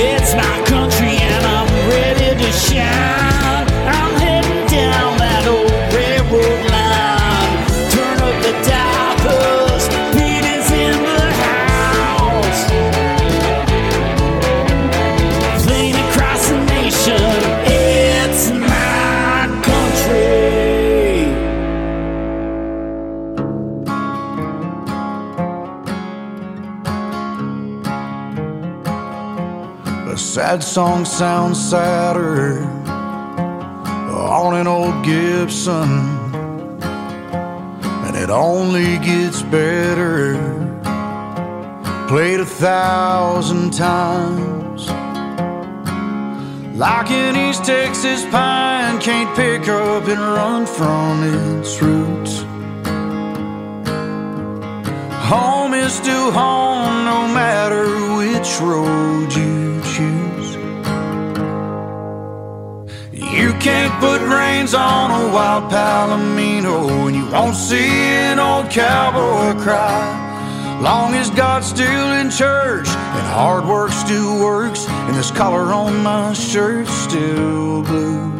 It's my song sounds sadder on an old Gibson, and it only gets better. Played a thousand times. Like an East Texas pine, can't pick up and run from its roots. Home is still home no matter which road you can't put reins on a wild palomino, and you won't see an old cowboy cry. Long as God's still in church and hard work still works, and this collar on my shirt's still blue,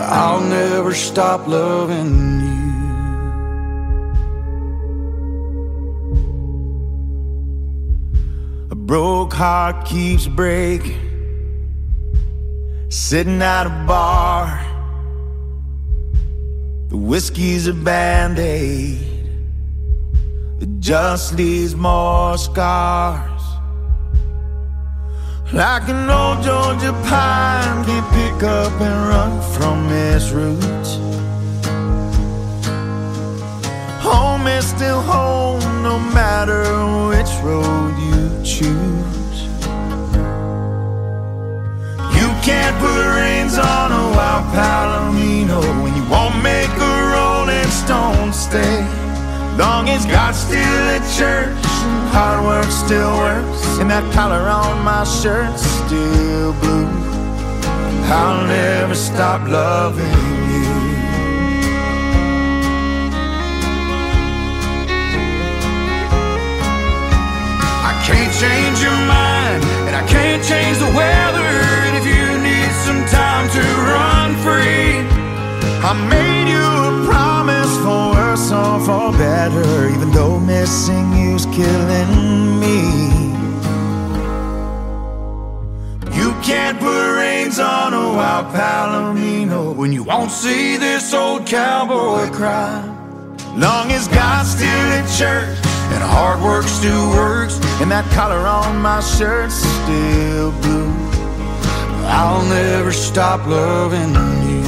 I'll never stop loving you. A broke heart keeps breaking. Sitting at a bar. The whiskey's a band aid. It just leaves more scars. Like an old Georgia pine, can't pick up and run from its roots. Home is still home, no matter which road you choose. Can't put reins on a wild palomino when you won't make a rolling stone stay. Long as God's still at church and hard work still works, and that collar on my shirt's still blue. I'll never stop loving you. I can't change your mind, and I can't change the weather. Free, I made you a promise for worse or for better, even though missing you's killing me. You can't put reins on a wild palomino when you won't see this old cowboy cry. Long as God's still at church and hard work still works, and that collar on my shirt's still blue, I'll never stop loving you.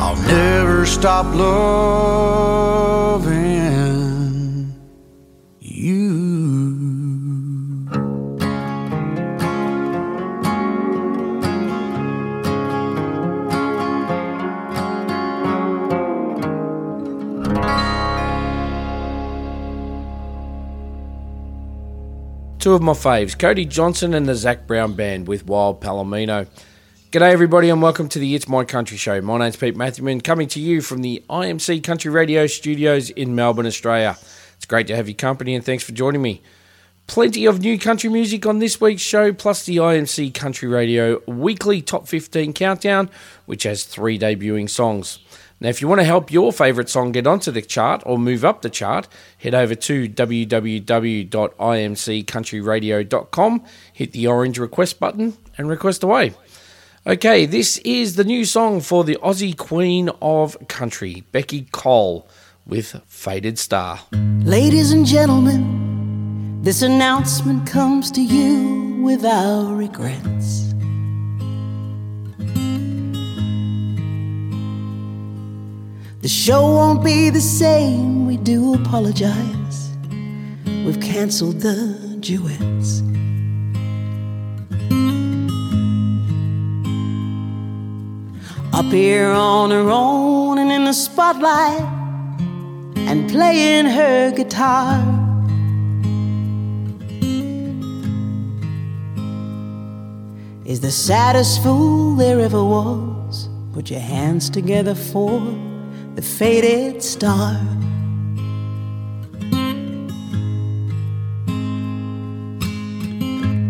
I'll never stop loving Two of my faves, Cody Johnson and the Zac Brown Band with Wild Palomino. G'day, everybody, and welcome to the It's My Country Show. My name's Pete Matthewman, coming to you from the IMC Country Radio studios in Melbourne, Australia. It's great to have your company, and thanks for joining me. Plenty of new country music on this week's show, plus the IMC Country Radio weekly Top 15 countdown, which has three debuting songs. Now, if you want to help your favourite song get onto the chart or move up the chart, head over to www.imccountryradio.com, hit the orange request button, and request away. Okay, this is the new song for the Aussie Queen of Country, Beccy Cole, with Faded Star. Ladies and gentlemen, this announcement comes to you without regrets. The show won't be the same, we do apologize. We've cancelled the duets. Up here on her own and in the spotlight, and playing her guitar. Is the saddest fool there ever was. Put your hands together for the faded star.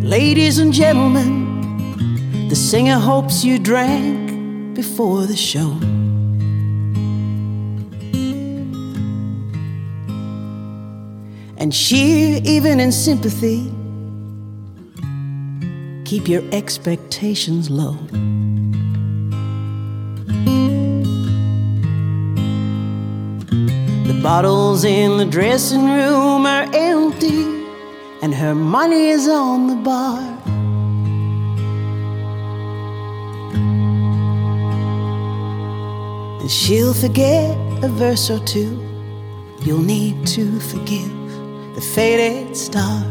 Ladies and gentlemen, the singer hopes you drank before the show. And she, even in sympathy, keep your expectations low. Bottles in the dressing room are empty, and her money is on the bar. And she'll forget a verse or two. You'll need to forgive the faded star.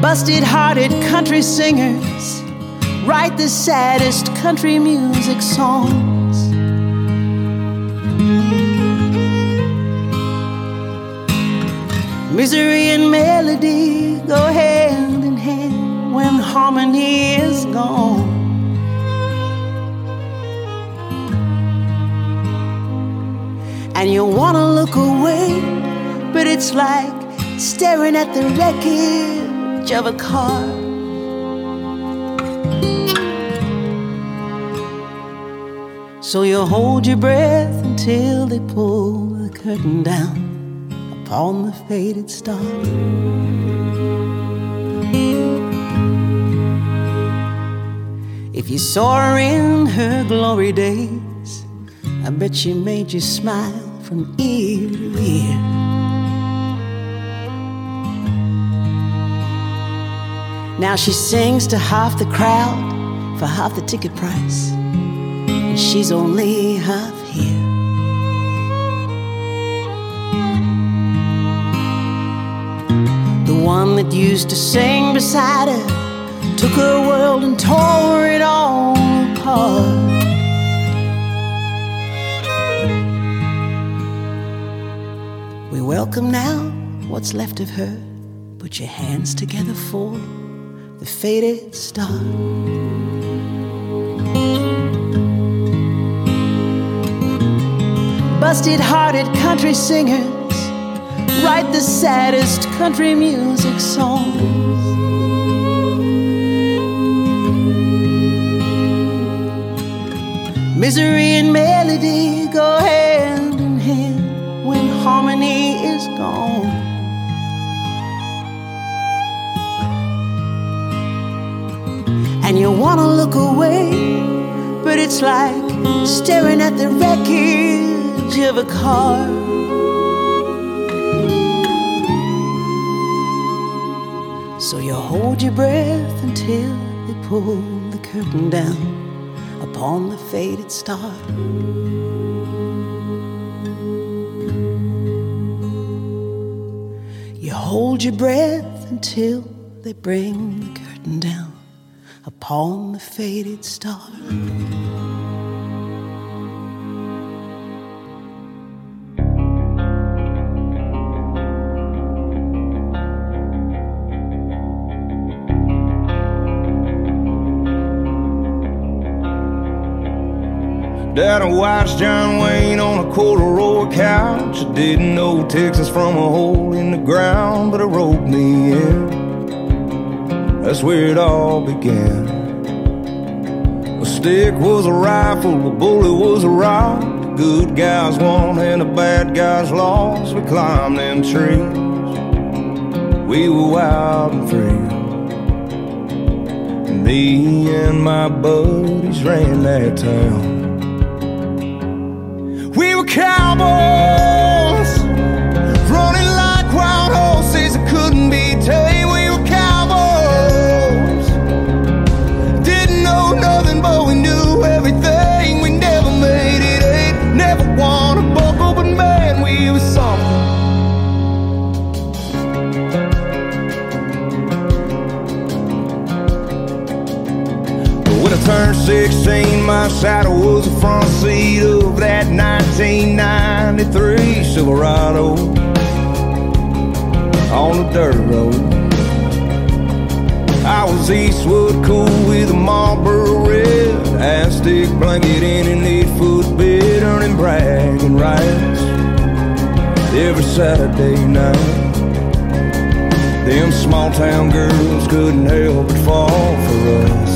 Busted hearted country singers write the saddest country music songs. Misery and melody go hand in hand when harmony is gone. And you wanna look away, but it's like staring at the wreckage of a car. So you hold your breath until they pull the curtain down upon the faded star. If you saw her in her glory days, I bet she made you smile from ear to ear. Now she sings to half the crowd for half the ticket price, she's only half here. The one that used to sing beside her took her world and tore it all apart. We welcome now what's left of her. Put your hands together for the faded star. Busted hearted country singers write the saddest country music songs. Misery and melody go hand in hand when harmony is gone. And you wanna look away, but it's like staring at the wreckage of a car. So you hold your breath until they pull the curtain down upon the faded star. You hold your breath until they bring the curtain down upon the faded star. Dad watched John Wayne on a corduroy couch. I didn't know Texas from a hole in the ground, but it roped me in. That's where it all began. A stick was a rifle, a bullet was a rock. The good guys won and the bad guys lost. We climbed them trees. We were wild and free. Me and my buddies ran that town. We turned 16, my saddle was the front seat of that 1993 Silverado on the dirt road. I was Eastwood cool with a Marlboro red, astic blanket in an eight-foot bed, earning bragging rights every Saturday night. Them small town girls couldn't help but fall for us.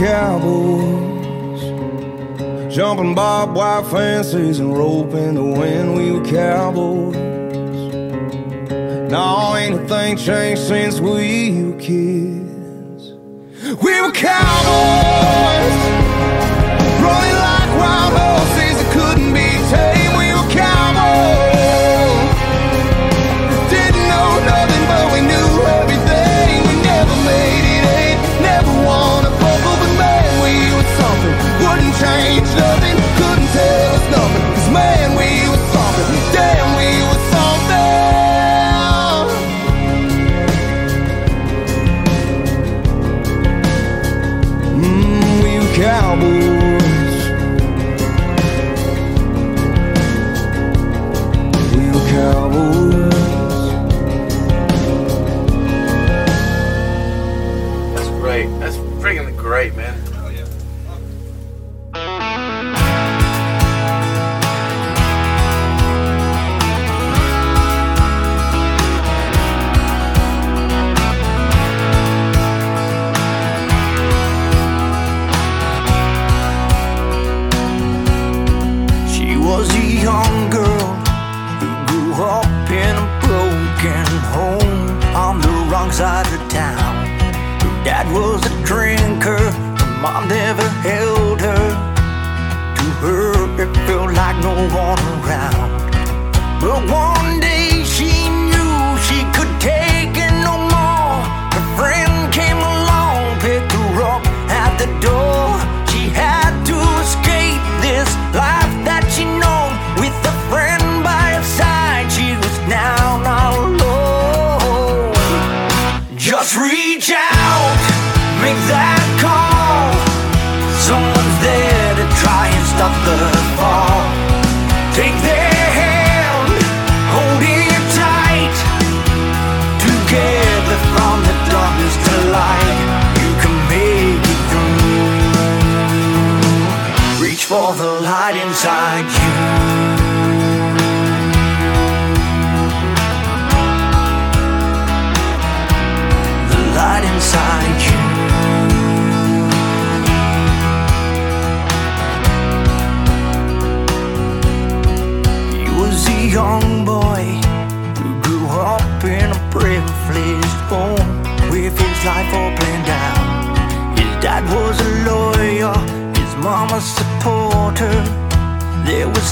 cowboys. Jumping barbed wire fences and roping the wind, we were cowboys. Now ain't a thing changed since we were kids. We were cowboys, running like wild horses.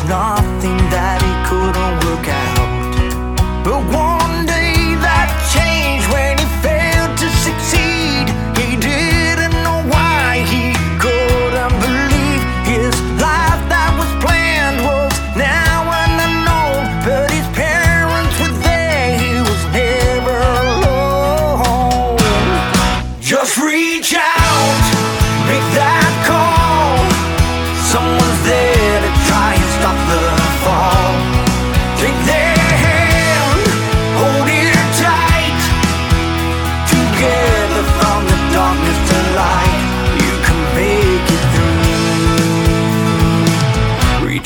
not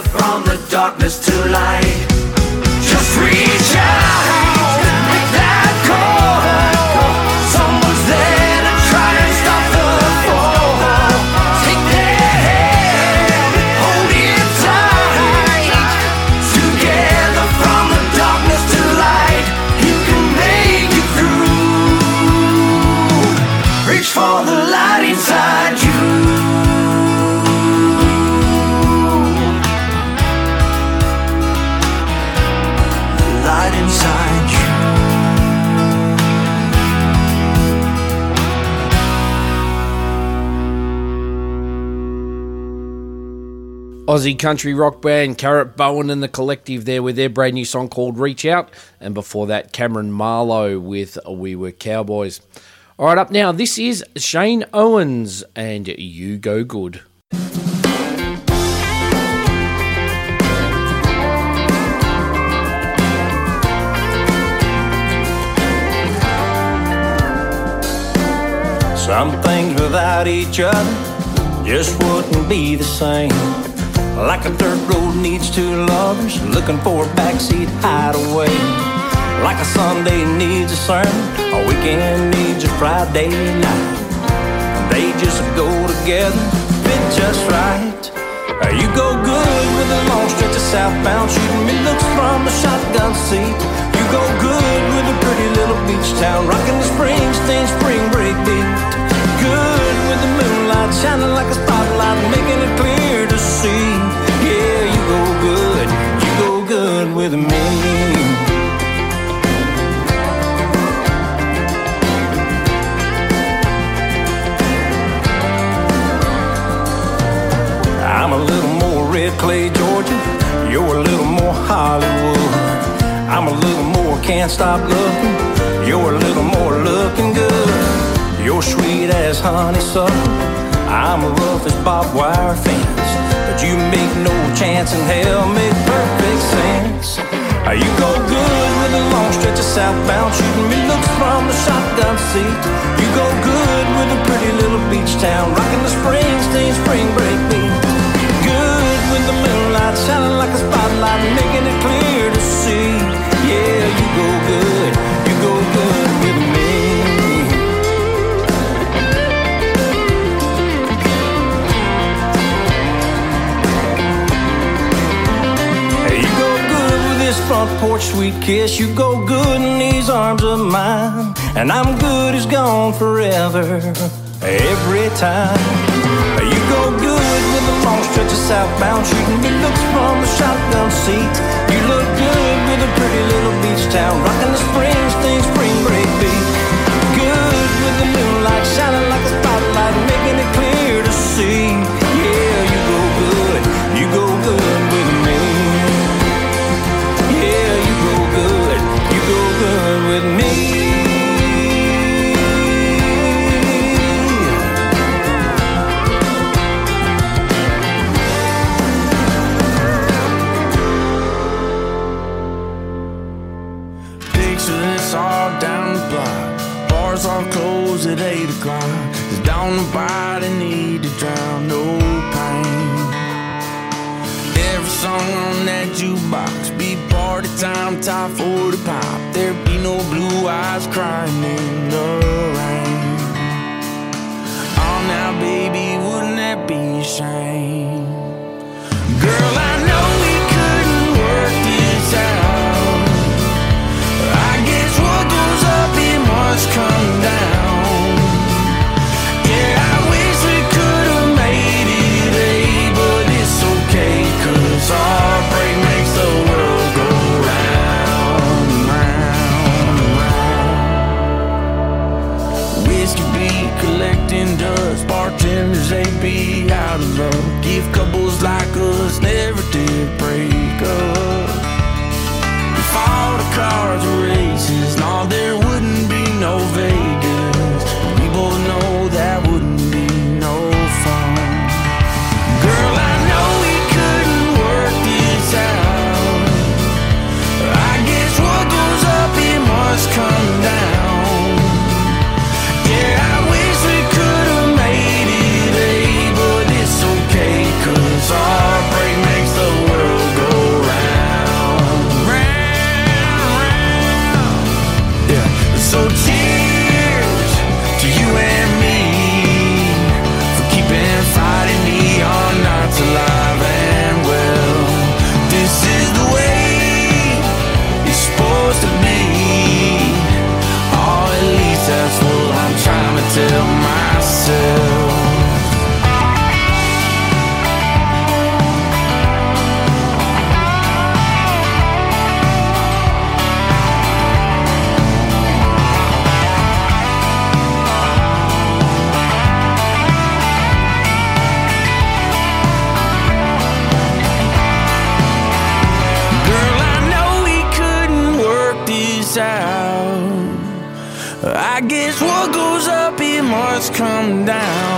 from the darkness to light. Just reach out, Aussie country rock band Carrot Bowen and the Collective there with their brand new song called Reach Out. And before that, Kameron Marlowe with We Were Cowboys. All right, up now, this is Shane Owens and You Go Good. Some things without each other just wouldn't be the same. Like a dirt road needs two lovers looking for a backseat hideaway. Like a Sunday needs a sermon, a weekend needs a Friday night. They just go together, fit just right. Uh, You go good with a long stretch of southbound shooting me looks from the shotgun seat. You go good with a pretty little beach town rocking the Springsteen spring break beat. Good with the moonlight shining like a spotlight, making it clear to see. With me. I'm a little more red clay, Georgia. You're a little more Hollywood. I'm a little more can't stop looking. You're a little more looking good. You're sweet as honeysuckle. I'm a rough as barbed wire fence. But you make no chance in hell make perfect sense. You go good with a long stretch of southbound shooting me looks from the shotgun seat. You go good with a pretty little beach town rocking the Springsteen spring break beat. Good with the moonlight shining like a spotlight, making it clear to see. Yeah, you go good front porch sweet kiss. You go good in these arms of mine. And I'm good as gone forever. Every time. You go good with the long stretch of southbound shooting me looks from the shotgun seat. You look good with a pretty little beach town rocking the Springsteen spring break beat. Good with the moonlight don't nobody need to drown no pain. Every song on that jukebox be party time, top 40 pop. There be no blue eyes crying in the rain. They be out of luck. come down.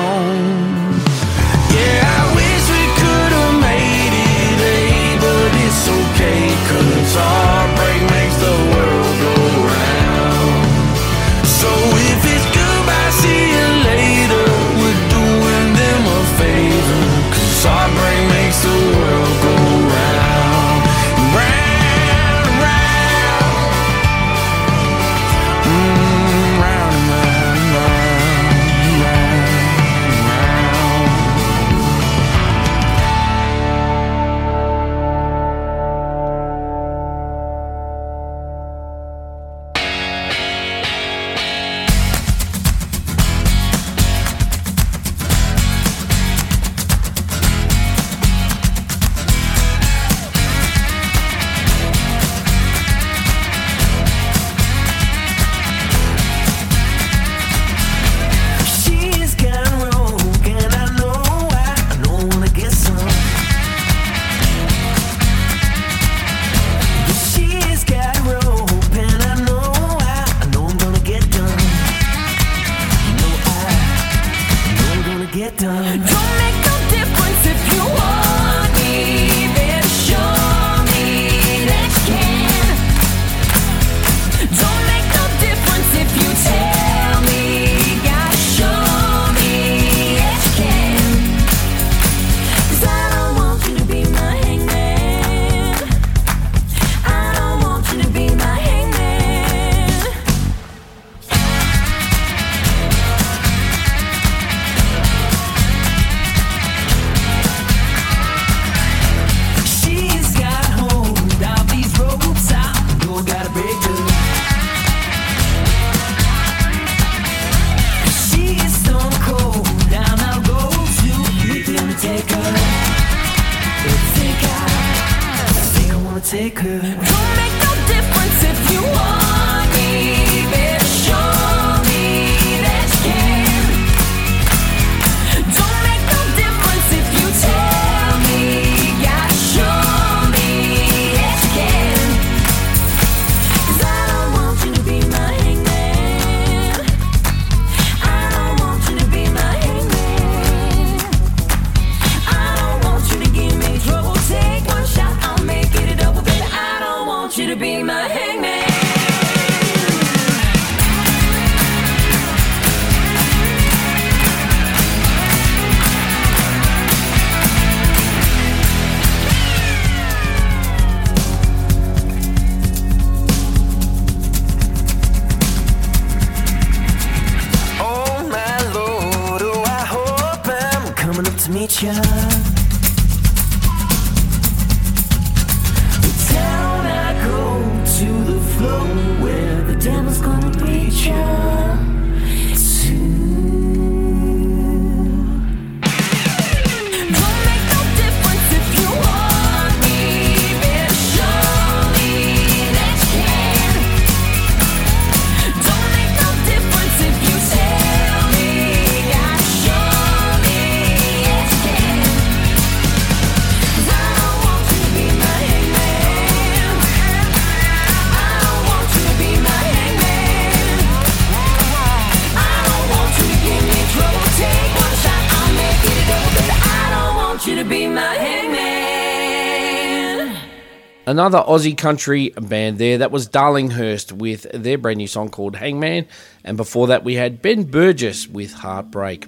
Another Aussie country band there, that was Darlinghurst with their brand new song called Hangman. And before that, we had Ben Burgess with Heartbreak.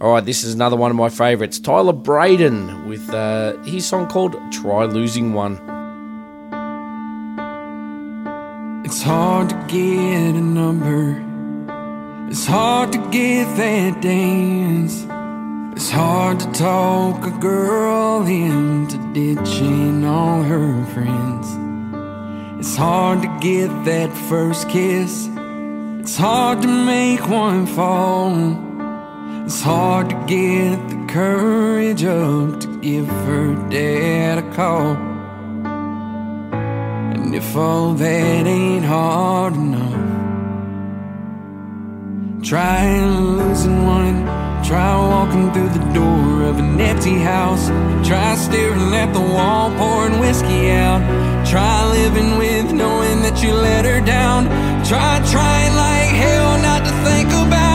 All right, this is another one of my favourites Tyler Braden with uh, his song called Try Losing One. It's hard to get a number, it's hard to get that dance. It's hard to talk a girl into ditching all her friends. It's hard to get that first kiss. It's hard to make one fall. It's hard to get the courage up to give her dad a call. And if all that ain't hard enough, try losing one Try walking through the door of an empty house. Try staring at the wall, pouring whiskey out. Try living with knowing that you let her down. Try trying like hell not to think about.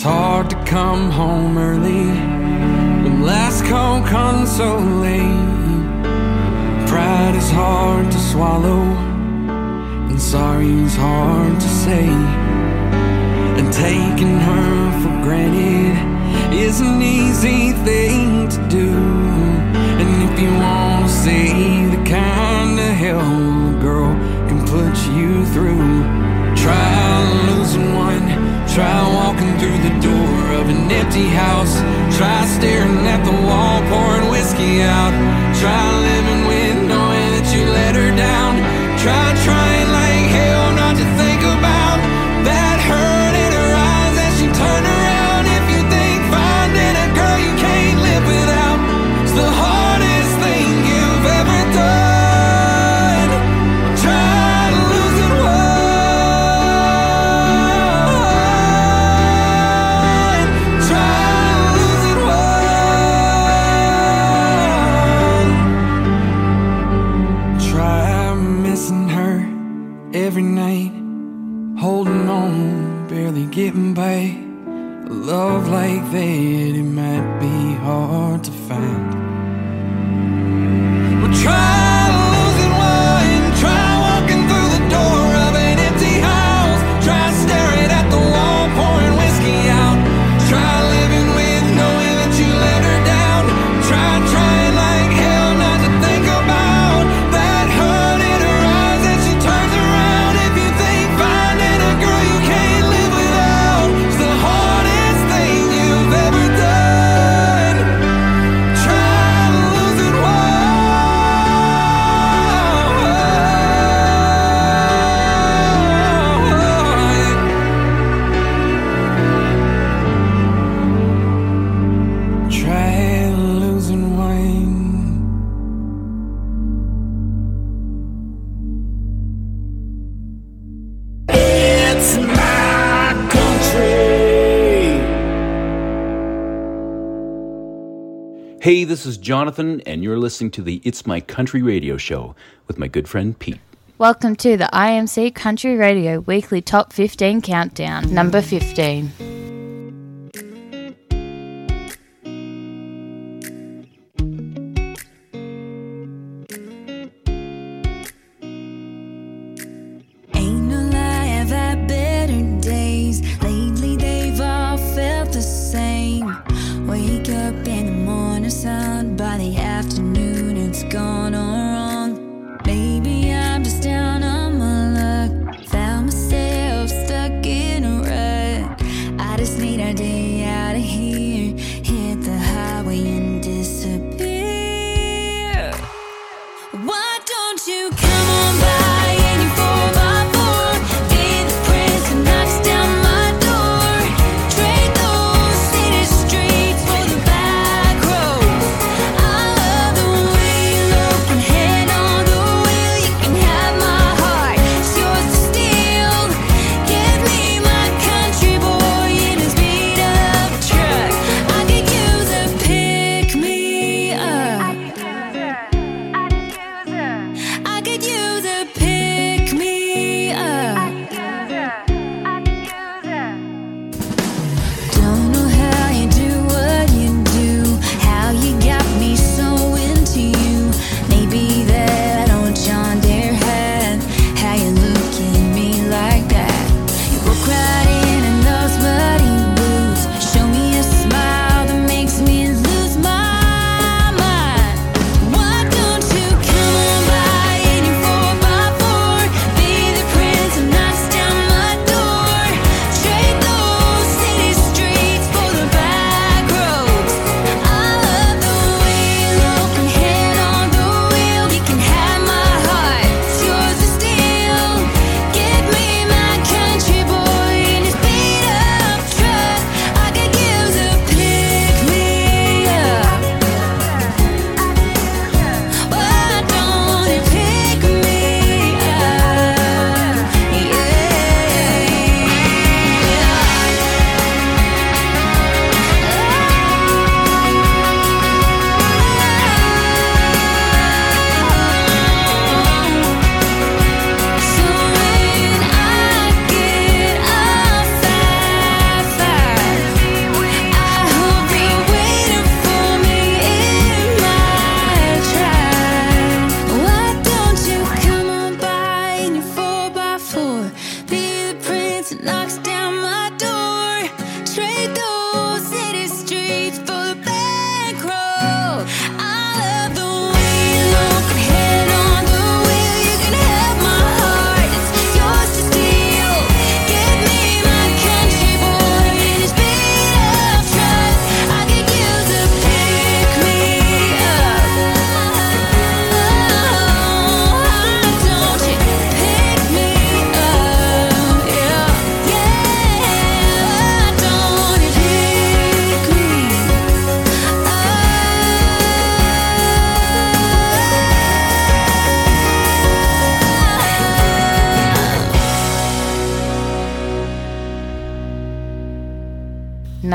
It's hard to come home early when last call comes so late. Pride is hard to swallow, and sorry is hard to say. And taking her for granted is an easy thing to do. And if you wanna see the kind of hell a girl can put you through. Try walking through the door of an empty house. Try staring at the wall, pouring whiskey out. Try living with knowing that you let her down. This is Jonathan, and you're listening to the It's My Country radio show with my good friend Pete. Welcome to the IMC Country Radio Weekly Top 15 Countdown, number 15.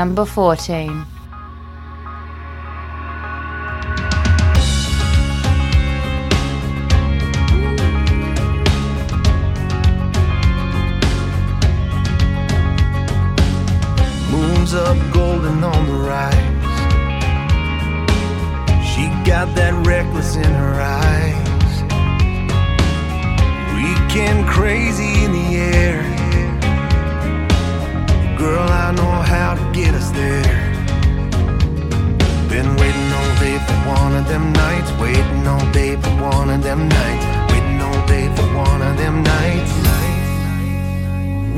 number 14. Moon's up golden on the rise. She got that reckless in her eyes. Weekend crazy in the air Girl, I know how to get us there. Been waiting all day for one of them nights. Waiting all day for one of them nights. Waiting all day for one of them nights.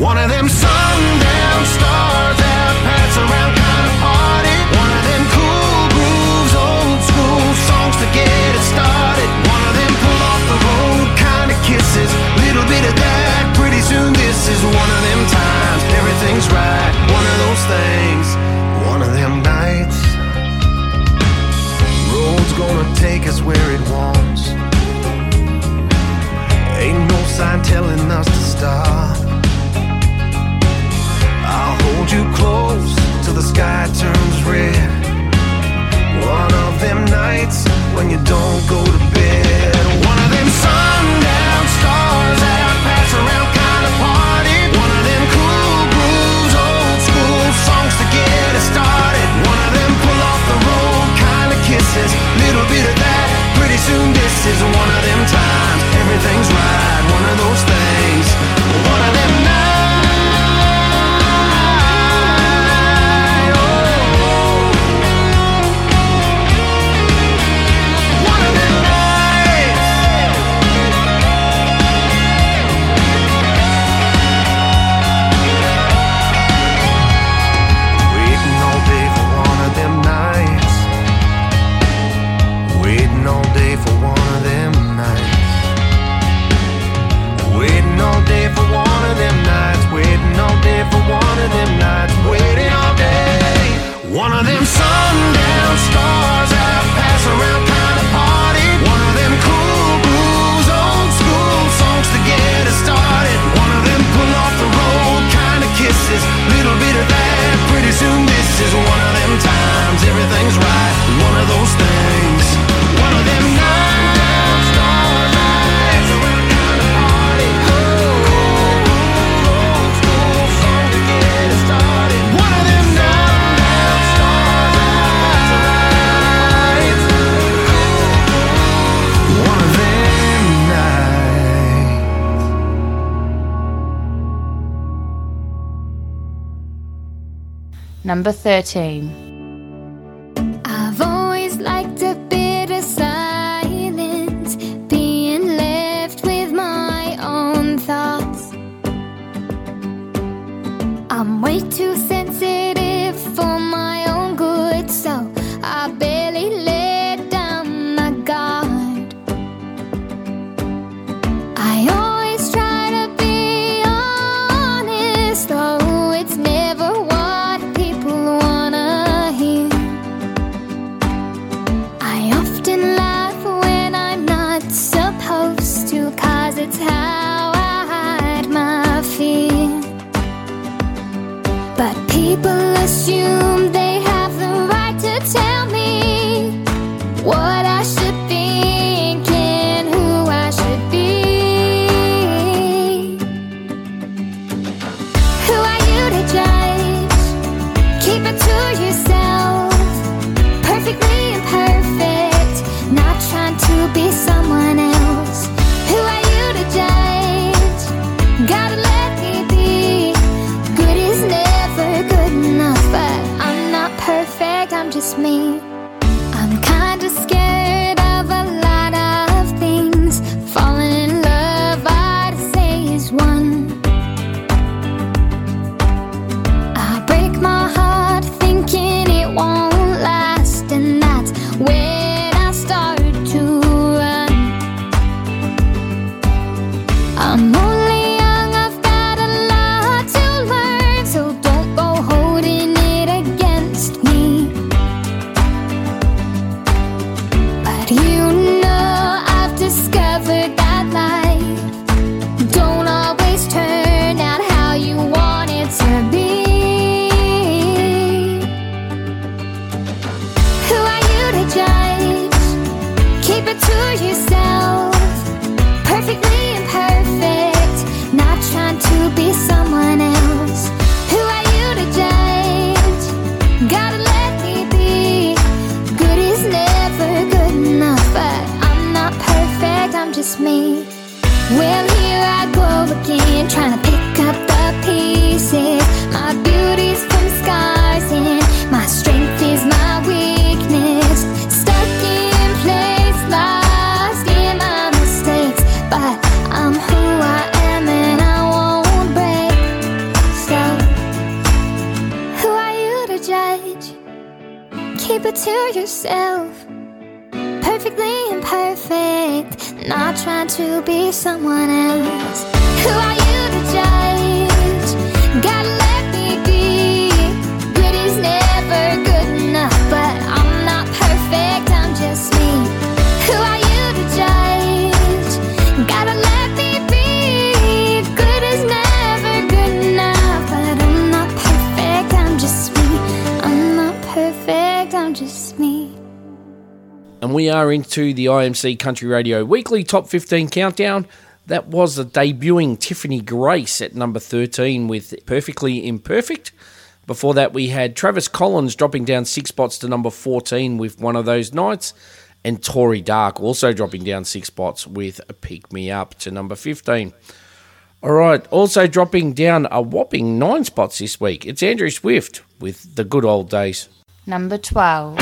One of them sundown stars that pass around kind of party. One of them cool grooves, old school songs to get it started. One of them pull off the road kind of kisses. Little bit of that. Pretty soon this is one of them times. Everything's right, one of those things, one of them nights. Road's gonna take us where it wants. Ain't no sign telling us to stop. I'll hold you close till the sky turns red. One of them nights when you don't go to bed. soon this is one of them times. Everything's right, one of those things. Number 13. Into the IMC Country Radio Weekly Top 15 Countdown. That was the debuting Tiffany Grace at number 13 with Perfectly Imperfect. Before that, we had Travis Collins dropping down six spots to number 14 with One of Those Nights. And Tori Darke also dropping down six spots with Pick Me Up to number 15. All right, also dropping down a whopping nine spots this week. It's Andrew Swift with The Good Old Days. Number 12.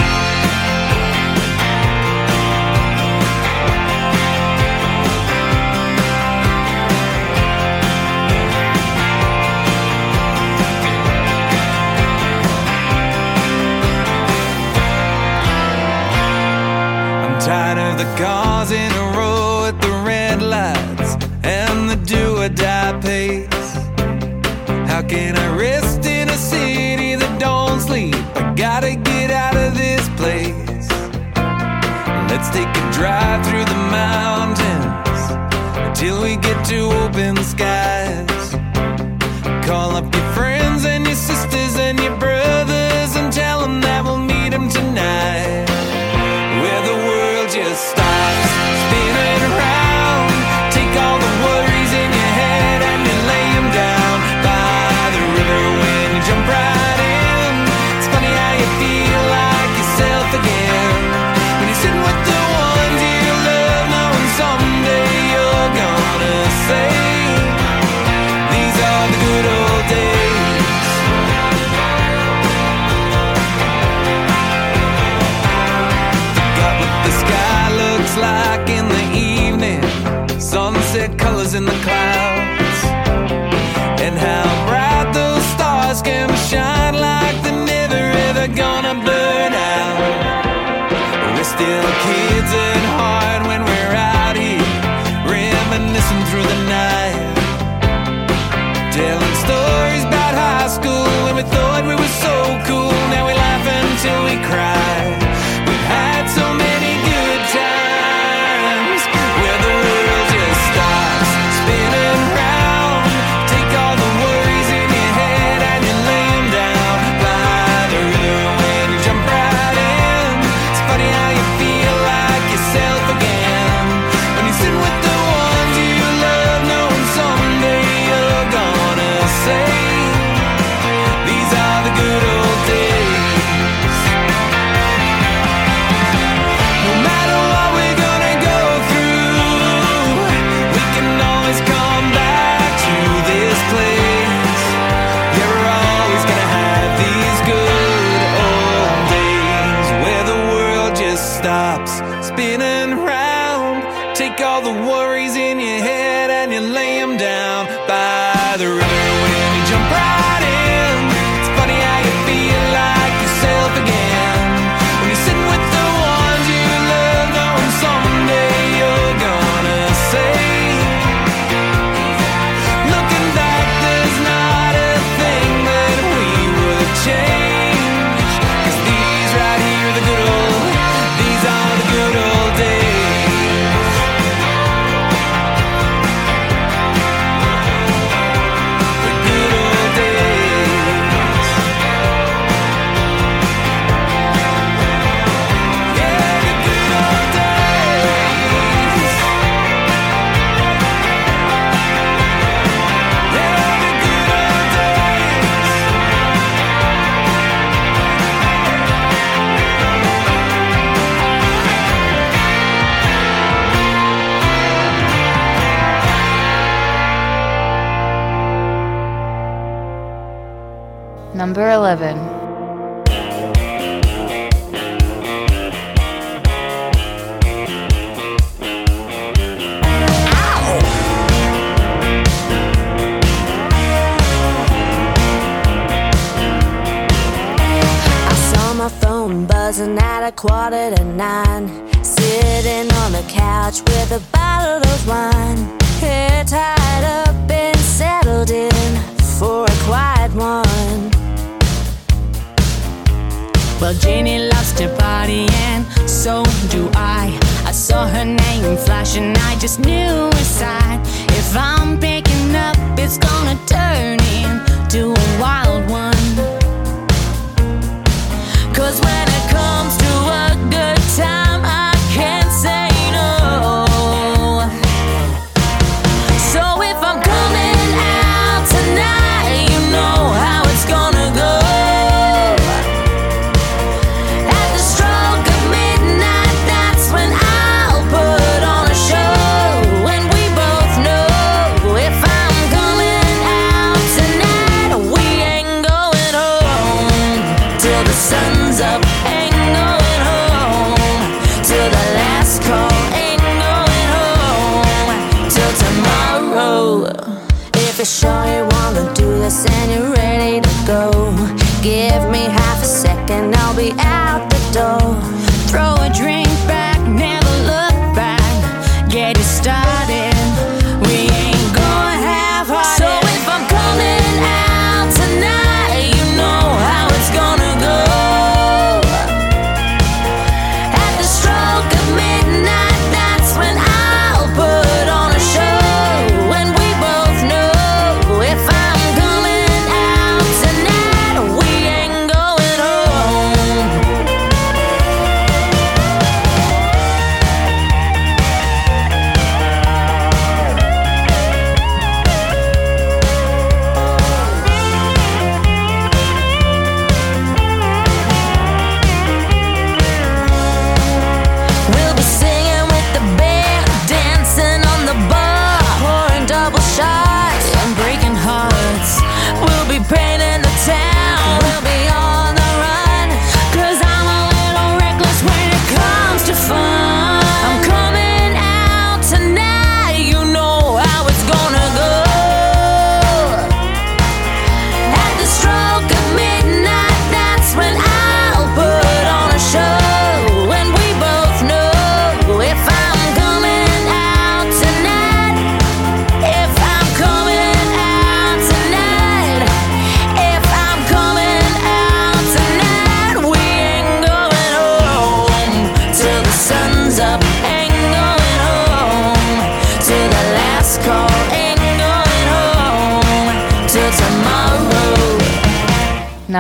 Tired of the cars in a row at the red lights and the do or die pace. How can I rest in a city that don't sleep? I gotta get out of this place. Let's take a drive through the mountains until we get to open skies. Call up in the clouds, and how bright those stars can shine like they're never ever gonna burn out. We're still kids at Number 11. buzzing at a quarter to nine. Sitting on the couch with a bottle of wine. Hair tied. Well, Janie loves to party, and so do I. I saw her name flash, and I just knew inside. If I'm picking up, it's gonna turn into a wild one. Cause when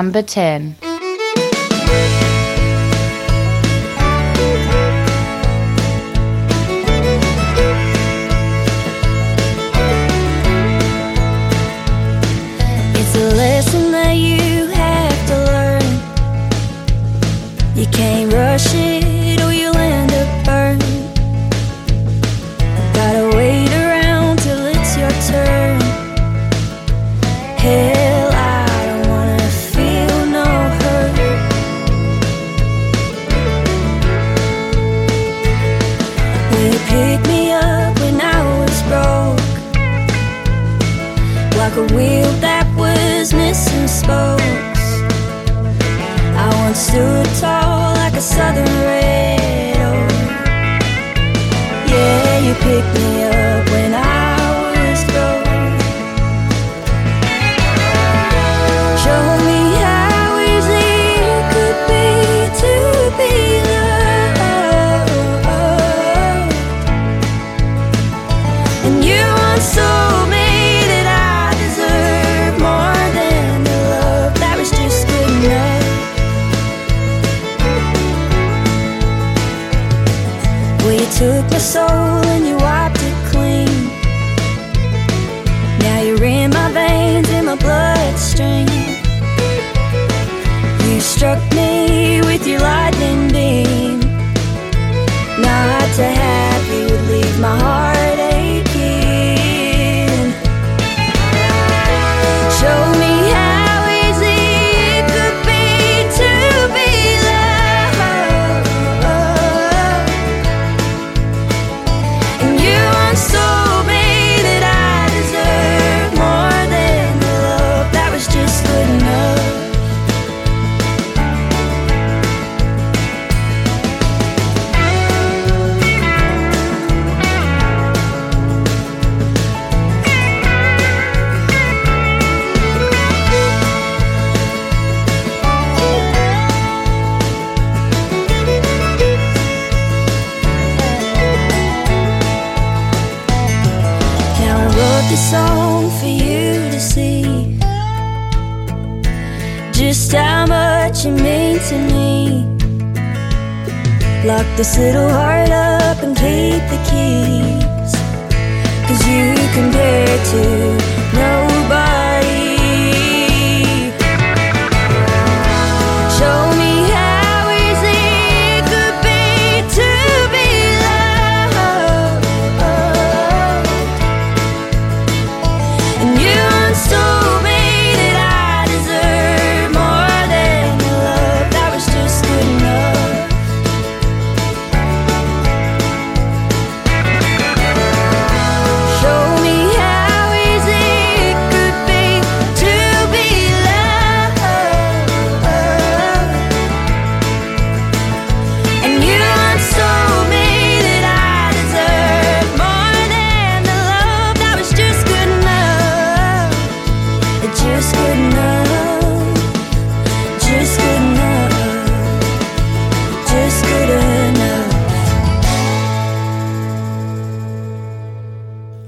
number 10.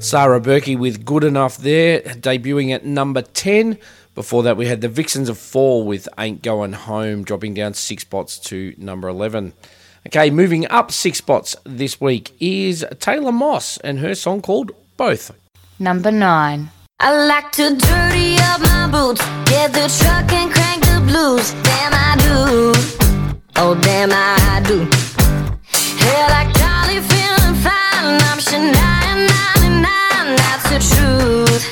Sara Berki with Good Enough there, debuting at number 10. Before that, we had the Vixens of Fall with Ain't Going Home, dropping down six spots to number 11. Okay, moving up six spots this week is Taylor Moss and her song called Both. Number 9. I like to dirty up my boots, get the truck and crank the blues. Damn, I do. Oh, damn, I do. Hell, feeling fine. I'm Shania the truth.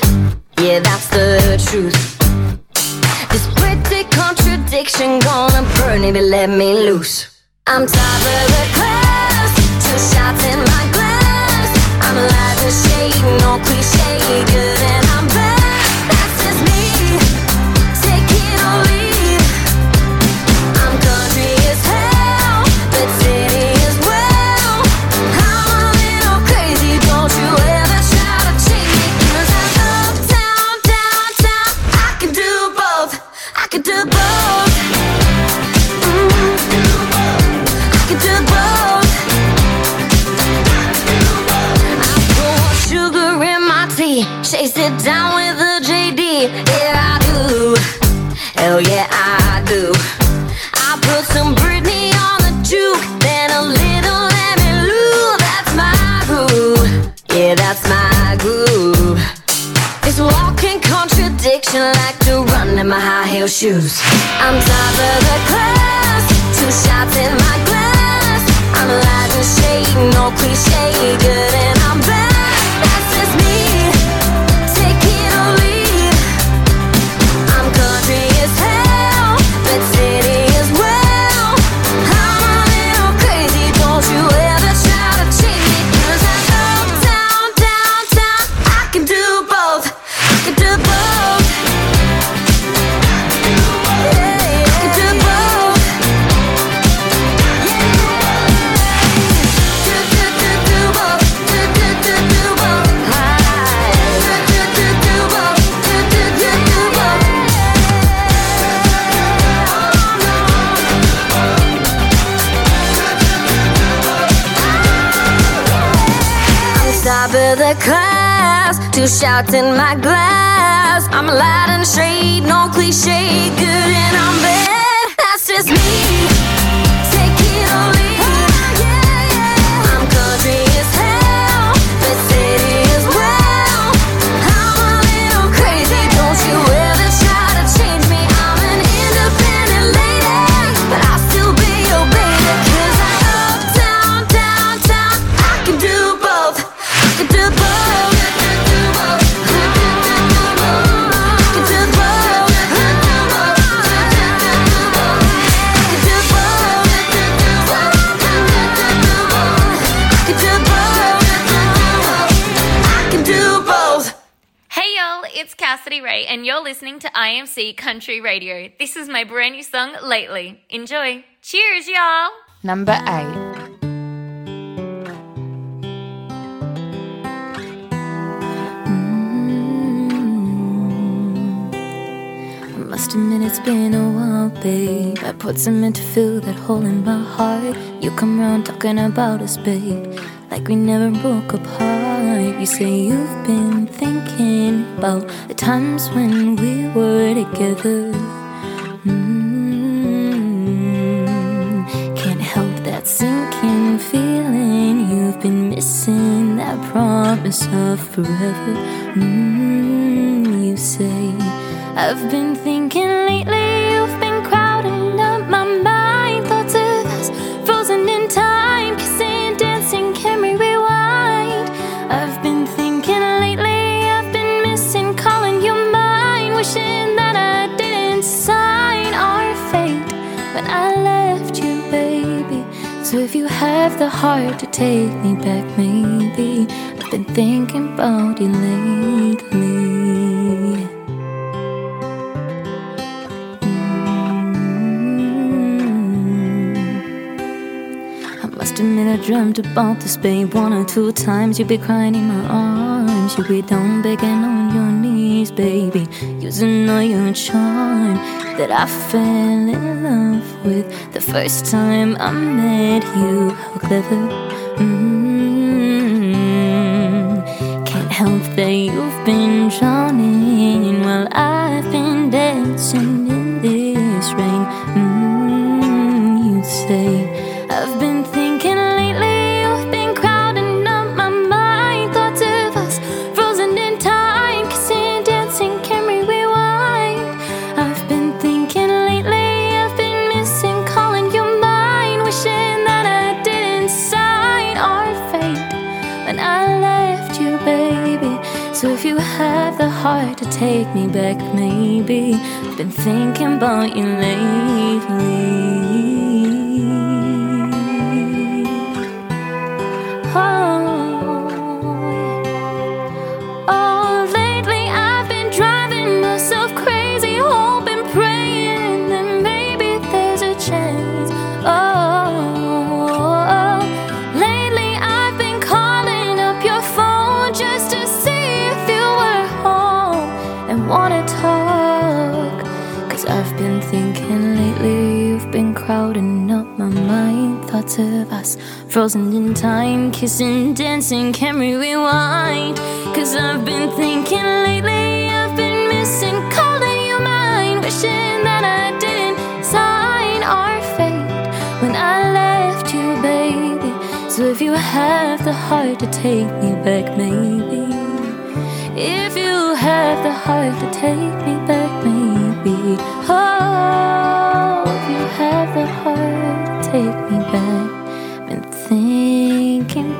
Yeah, that's the truth. This pretty contradiction gonna burn if you let me loose. I'm top of the class, two shots in my glass. I'm alive to shade, no cliche. Good. out in my Country Radio. This is my brand new song, Lately. Enjoy. Cheers, y'all. Number eight. Mm-hmm. Must admit it's been a while, babe. I put some in to fill that hole in my heart. You come round talking about us, babe like we never broke apart. You say you've been thinking about the times when we were together. Mm-hmm. Can't help that sinking feeling. You've been missing that promise of forever. Mm, You say, I've been thinking lately. So if you have the heart to take me back, maybe I've been thinking about you lately. Mm. I must admit I dreamt about this, babe. One or two times you'd be crying in my arms. You'd be down begging on your knees, baby. Using all your charm that I fell in love with the first time I met you. How clever. Mm, Can't help that you've been drowning while I've been dancing in this rain. Mm, you say. Take me back, maybe I've been thinking about you lately. Frozen in time, kissing, dancing, can we rewind? Cause I've been thinking lately, I've been missing, calling you mine, wishing that I didn't sign our fate when I left you, baby. So if you have the heart to take me back, maybe. If you have the heart to take me back, maybe. Oh,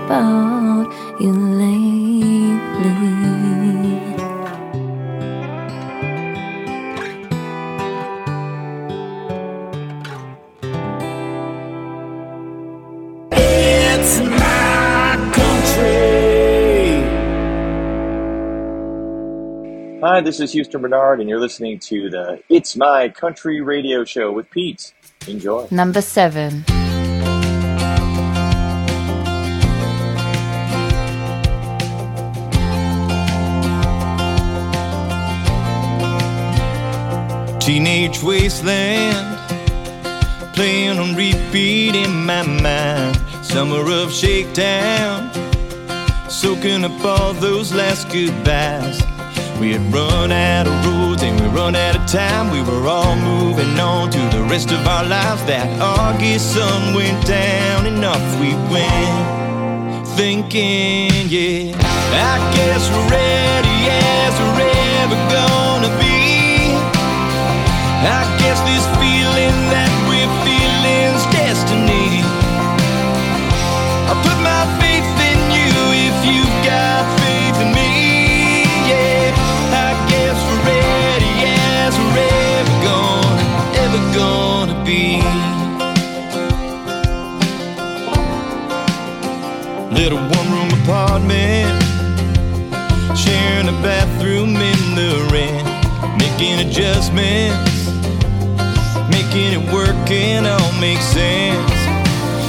about you lately. It's my country. Hi, this is Houston Bernard, and you're listening to the It's My Country radio show with Pete. Enjoy. Number seven. Teenage wasteland, playing on repeat in my mind. Summer of shakedown, soaking up all those last goodbyes. We had run out of roads and we run out of time. We were all moving on to the rest of our lives. That August sun went down and off we went. Thinking, yeah, I guess we're ready as we're ever gonna be. I guess this feeling that we're feeling's destiny. I put my faith in you if you've got faith in me. Yeah, I guess we're ready as we're ever gonna, ever gonna be. Little one room apartment, sharing a bathroom in the rent, making adjustments all make sense.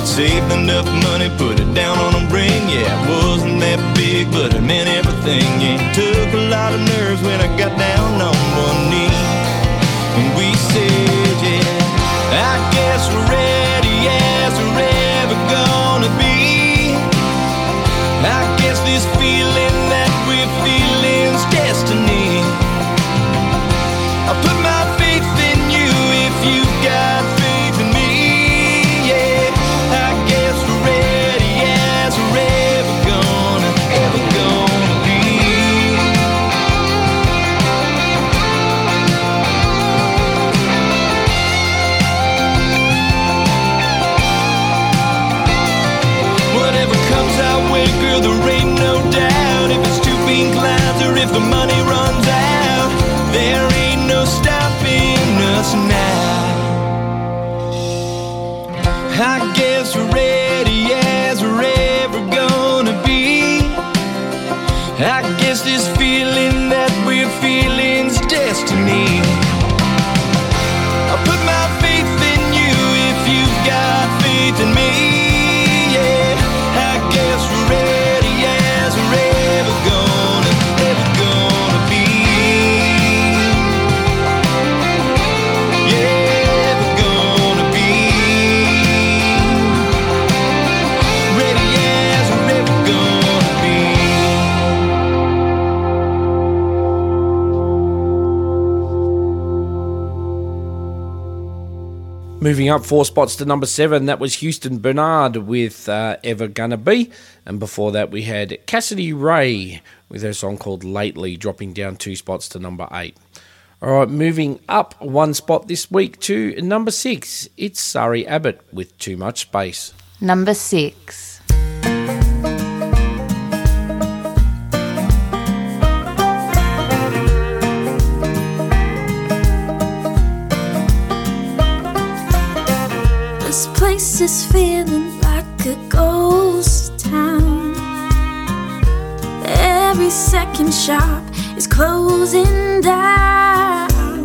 Saved enough money, put it down on a ring. Yeah, it wasn't that big, but it meant everything. Yeah, it took a lot of nerves when I got down on one knee. And we said, yeah, I guess we're ready as we're ever gonna be. I guess this feeling if the money runs out, there ain't no stopping us now. I guess we're ready. Moving up four spots to number seven, that was Houston Bernard with uh, Ever Gonna Be. And before that, we had Cassidy-Rae with her song called Lately, dropping down two spots to number eight. All right, moving up one spot this week to number six, it's Sari Abbott with Too Much Space. Number six. This place is feeling like a ghost town. Every second shop is closing down.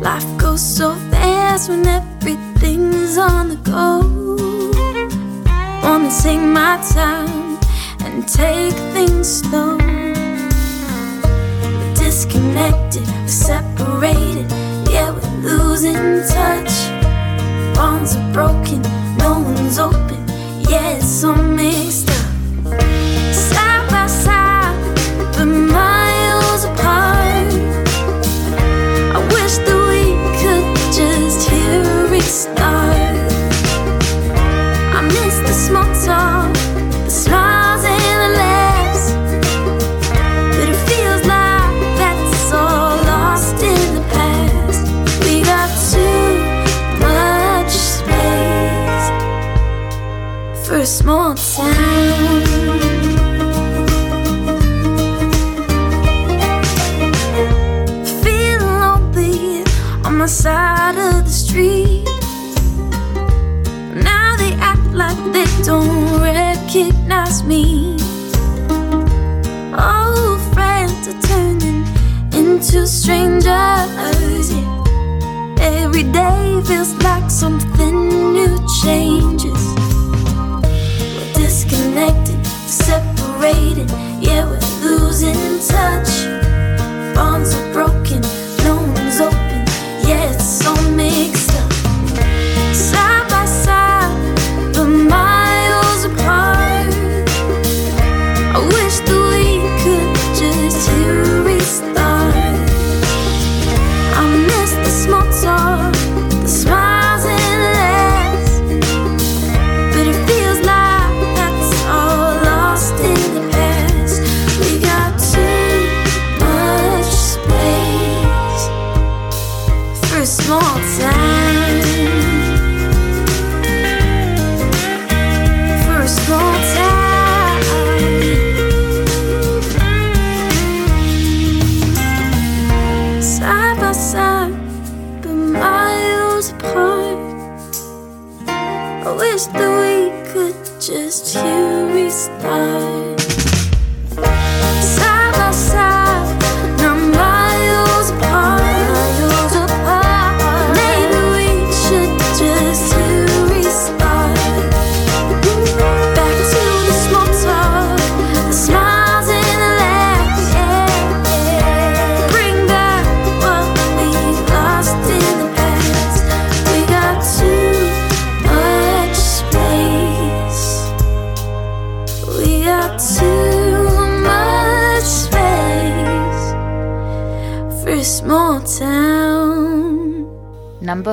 Life goes so fast when everything's on the go. Wanna take my time and take things slow. We're disconnected, we're separated, yeah, we're losing touch. Bonds are broken, no one's open, yeah, it's so mixed up. My side of the street. Now they act like they don't recognize me. Old friends are turning into strangers. Every day feels like something new changes. We're disconnected, separated, yeah, we're losing touch. Bonds are broken,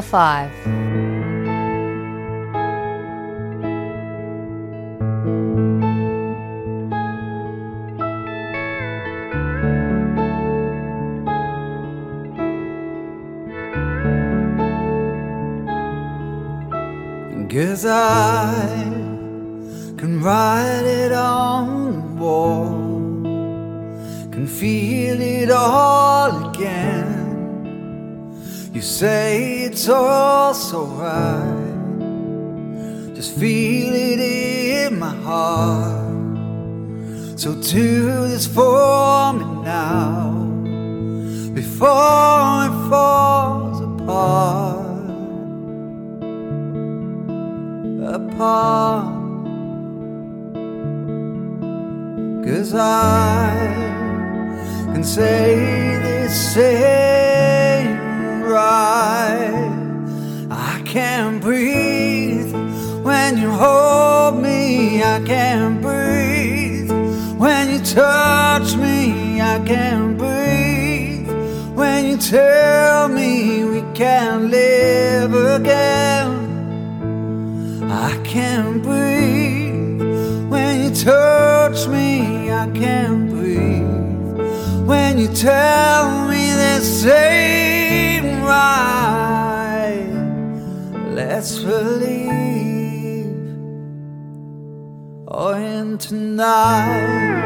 Number five. Guess I can write it on the wall, can feel it all again. You say it's all so right, Just feel it in my heart. So do this for me now before it falls apart. Apart. Cause I can say this ain't right. I can't breathe when you hold me. I can't breathe when you touch me. I can't breathe when you tell me we can't live again. I can't breathe when you touch me. I can't breathe when you tell me this ain't Let's believe or in tonight.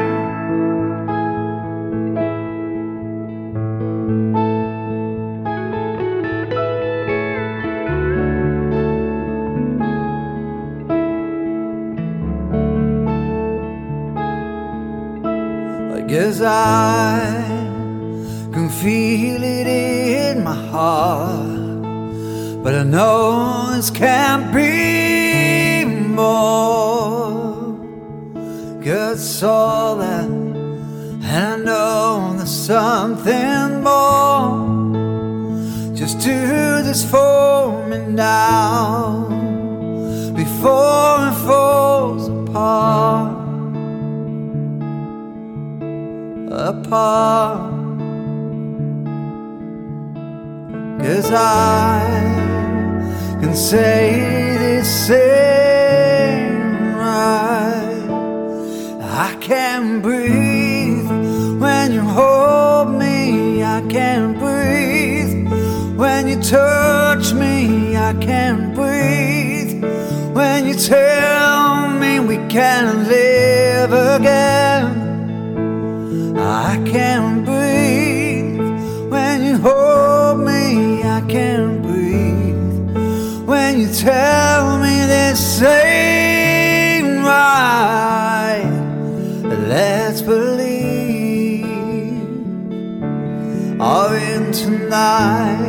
I guess I can feel it in my heart, but I know this can't be more. Cause all that, and I know there's something more. Just do this for me now before it falls apart apart. Cause I can say this ain't right. I can't breathe when you hold me. I can't breathe when you touch me. I can't breathe when you tell me we can't live again. I can't breathe when you hold me. I can't you tell me this ain't right. Let's believe all in tonight.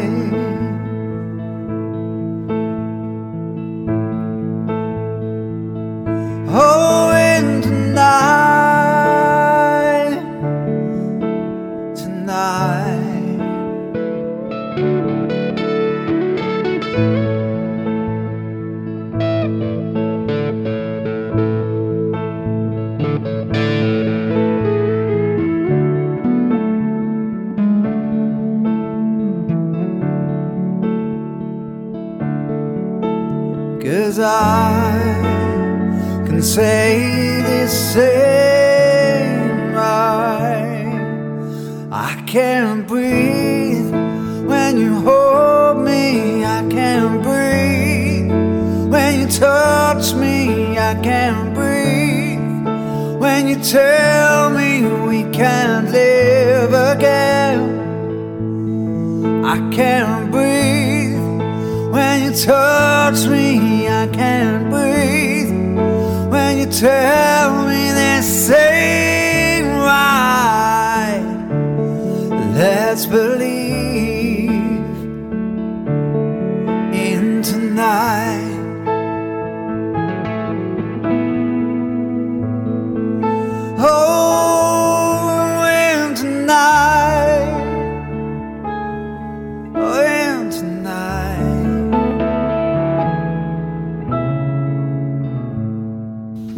Cause I can say this ain't right. I can't breathe when you hold me. I can't breathe when you touch me. I can't breathe when you tell me we can't live again. I can't breathe touch me. I can't breathe when you tell me this ain't right. Let's believe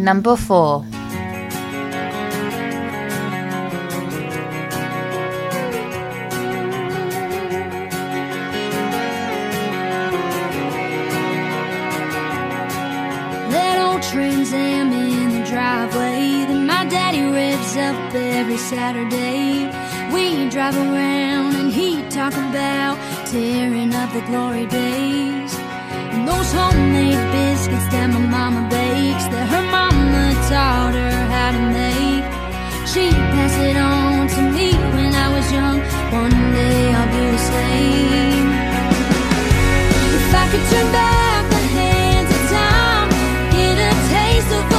Number four. That old Trans Am in the driveway that my daddy revs up every Saturday. We drive around and he talk about tearing up the glory days. Those homemade biscuits that my mama bakes that her mama taught her how to make. She passed it on to me when I was young. One day I'll do the same. If I could turn back the hands to time, get a taste of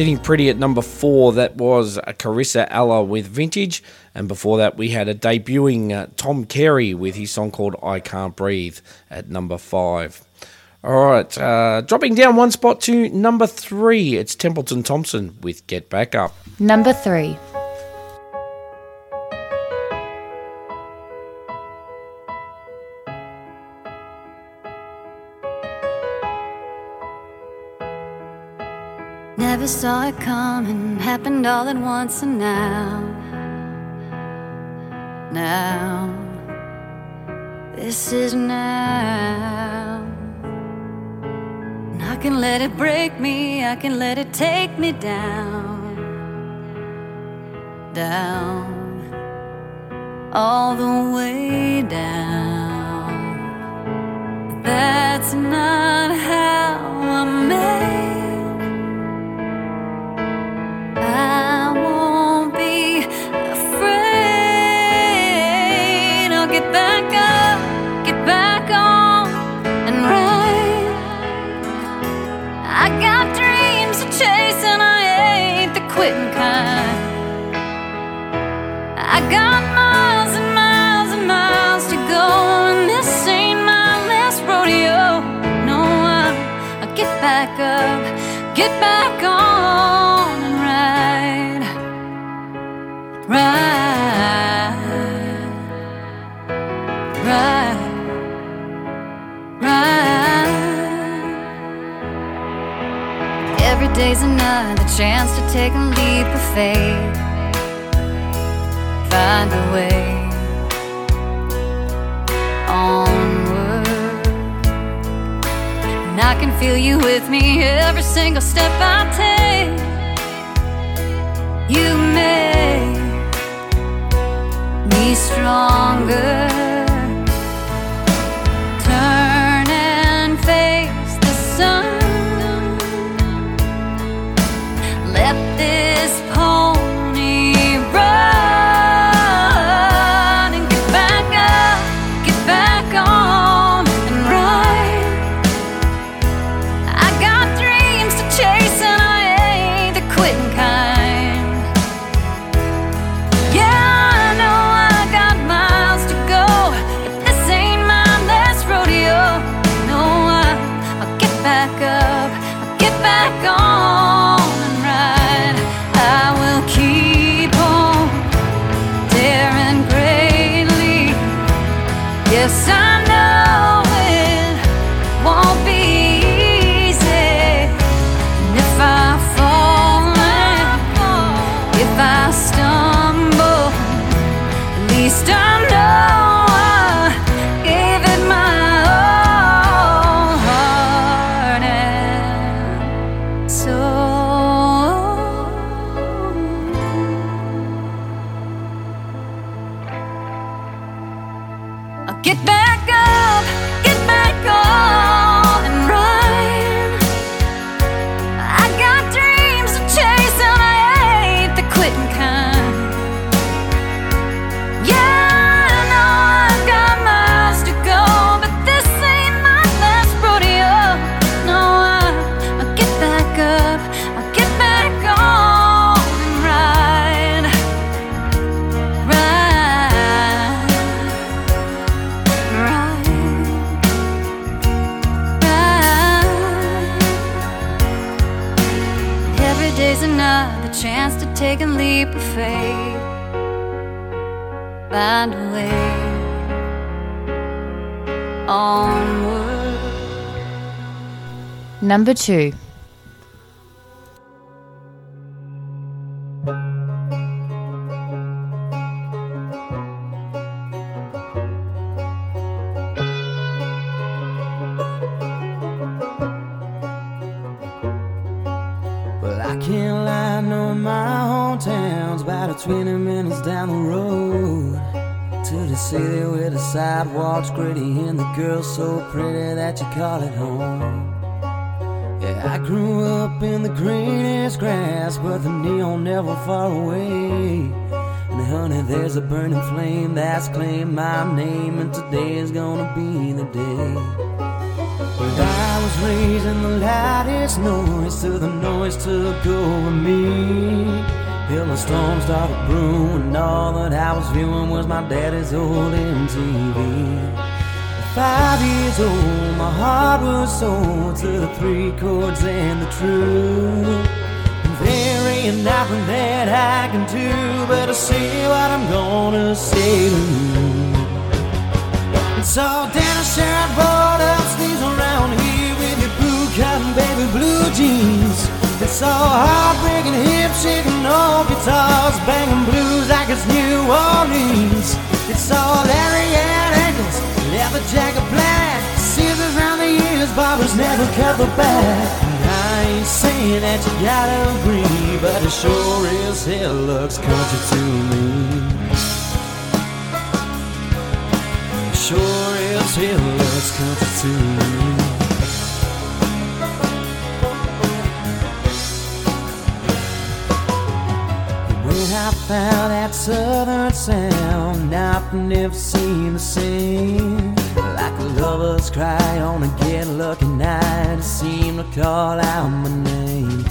Sitting pretty at number four, that was uh, Karissa Ella with Vintage. And before that, we had a debuting uh, Tom Cary with his song called I Can't Breathe at number five. All right, uh, dropping down one spot to number three, it's Templeton Thompson with Get Back Up. Number three. Never saw it coming, happened all at once, and now, now, this is now. And I can let it break me, I can let it take me down, down, all the way down. But that's not how I'm made. Back up, get back on, and ride, ride, ride, ride. Every day's another chance to take a leap of faith. Find a way onward. And I can feel you with me every single step I take. You make me stronger. Turn and face the sun. Let this onward. Number two. You call it home. Yeah, I grew up in the greenest grass, but the neon never far away. And honey, there's a burning flame that's claimed my name, and today is gonna be the day. But I was raising the loudest noise till the noise took over me. Till the storm started brewing, all that I was viewing was my daddy's old MTV. Five years old, my heart was sold to the three chords and the truth. And there ain't nothing that I can do but to say what I'm gonna say to you. And so Dennis shirt rolled up sleeves around here with your blue cotton baby blue jeans. It's all heartbreaking, hip shaking, old guitars banging blues like it's New Orleans. It's all Larry and ankles, leather jacket black, scissors round the ears, barbers never cut the back. I ain't saying that you gotta agree, but it sure as hell looks country to me. Sure as hell looks country to me. I found that southern sound, I've never seen the same. Like a lover's cry on a get lucky night, it seemed to call out my name.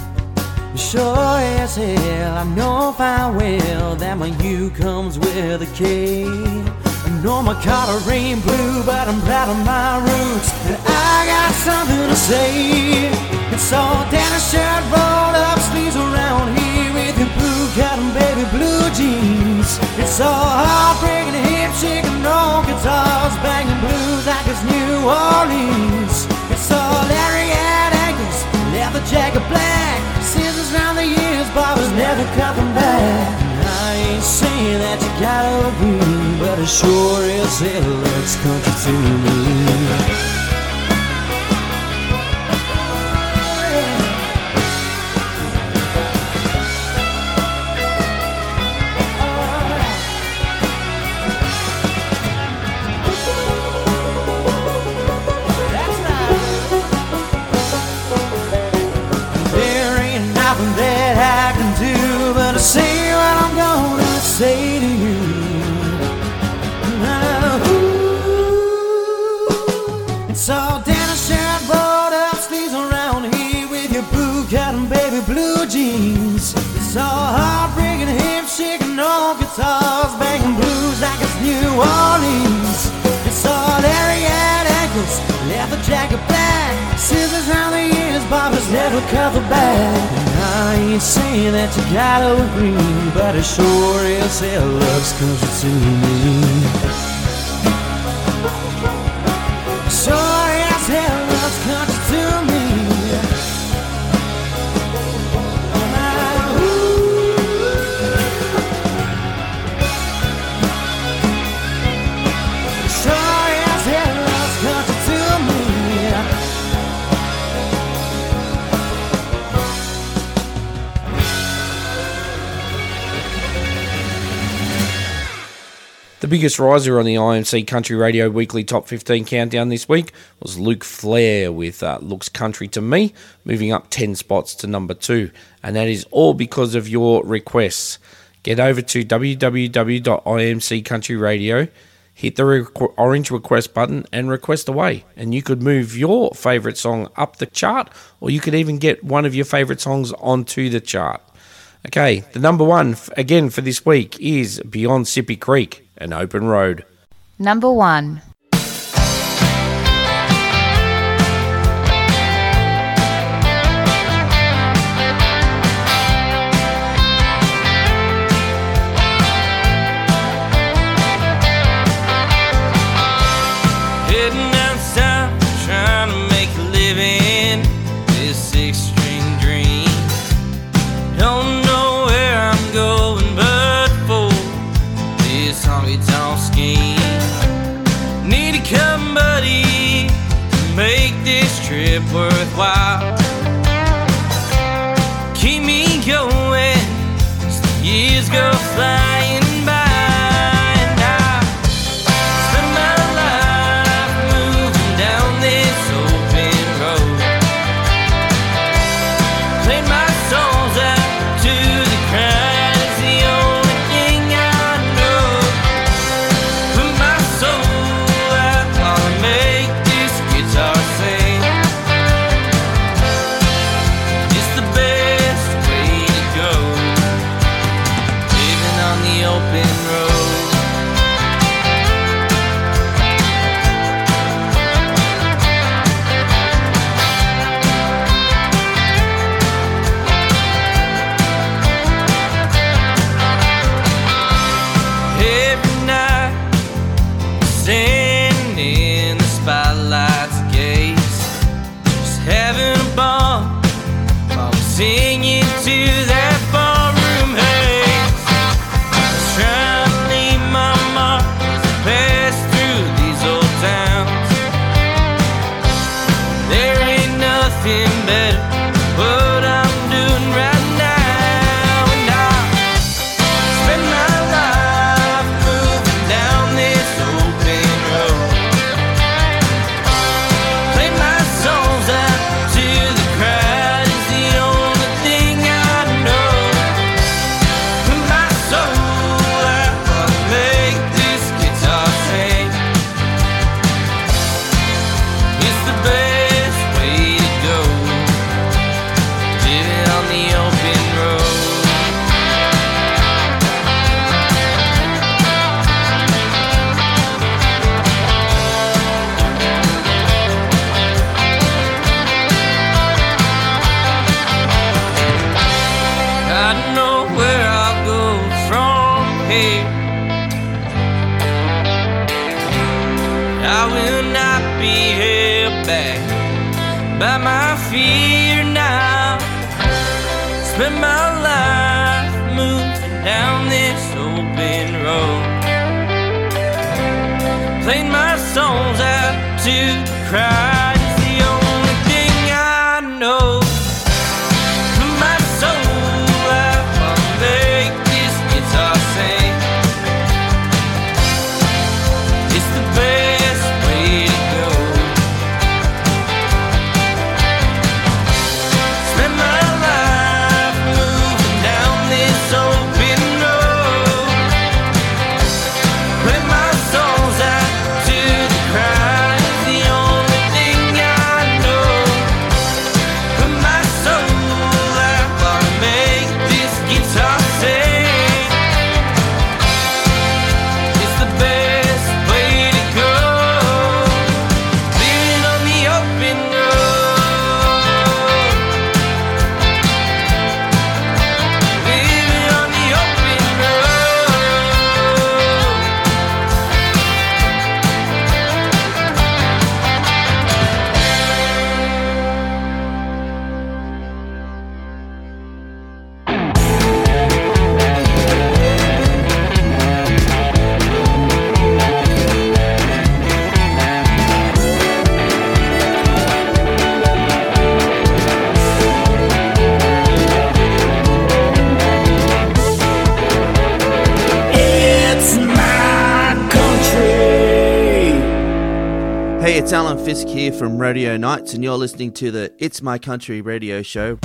Sure as hell, I know fine well that my U comes with a K. I know my collar ain't blue, but I'm proud of my roots, and I got something to say. It's all down a shirt, rolled up sleeves around here baby blue jeans. It's all heartbreaking, hip shaking, no guitars banging blues like it's New Orleans. It's all Larry at ankles, leather jacket black, scissors round the ears, barbers never cut them back. I ain't saying that you gotta agree, but it sure as hell looks country to me. Guitars banging blues like it's New Orleans. It's all Larry ankles, leather jacket black, scissors round the ears, barbers never the back. And I ain't saying that you gotta agree, but it sure as hell looks country to me. Biggest riser on the IMC Country Radio Weekly Top 15 countdown this week was Luke Flear with uh, Looks Country to Me, moving up 10 spots to number 2. And that is all because of your requests. Get over to www.imccountryradio, hit the requ- orange request button, and request away. And you could move your favourite song up the chart, or you could even get one of your favourite songs onto the chart. Okay, the number one again for this week is Beyond Sippy Creek, an open road. Number one. Trip crowd. here from Rodeo Nights, and you're listening to the It's My Country radio show.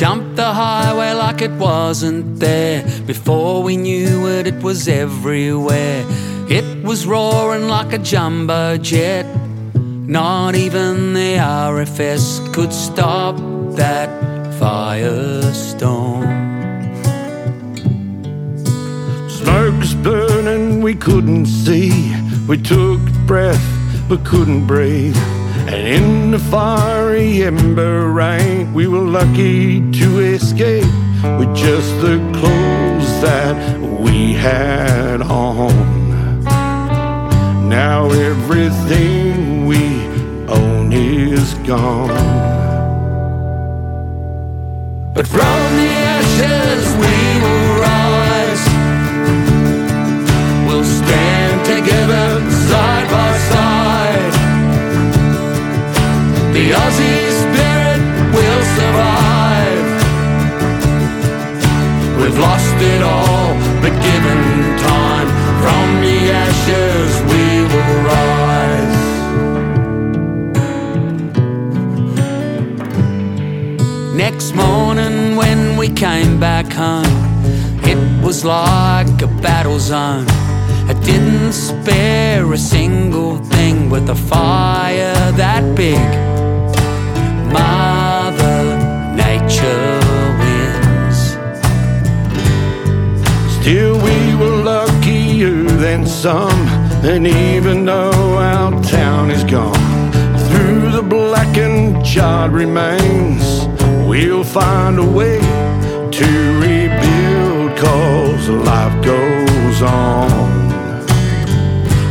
Jumped the highway like it wasn't there. Before we knew it, it was everywhere. It was roaring like a jumbo jet. Not even the RFS could stop that firestorm. Smoke's burning, we couldn't see. We took breath, but couldn't breathe. And in the fiery ember rain, we were lucky to escape with just the clothes that we had on. Now everything we own is gone. But from the ashes we will rise. We'll stand together side by The Aussie spirit will survive. We've lost it all, but given time, from the ashes we will rise. Next morning when we came back home, it was like a battle zone. I didn't spare a single thing with a fire that big. Still, we were luckier than some. And even though our town is gone, through the blackened charred remains, we'll find a way to rebuild. Cause life goes on.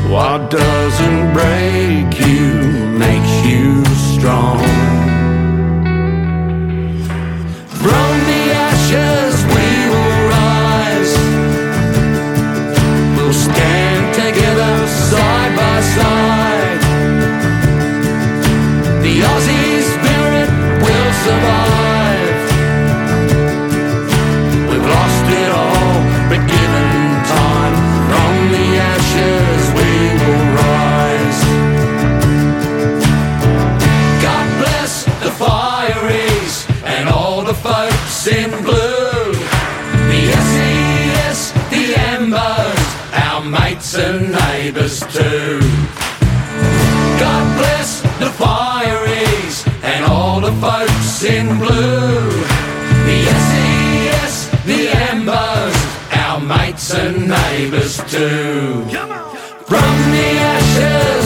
What doesn't break you makes you strong. And neighbours too. From the ashes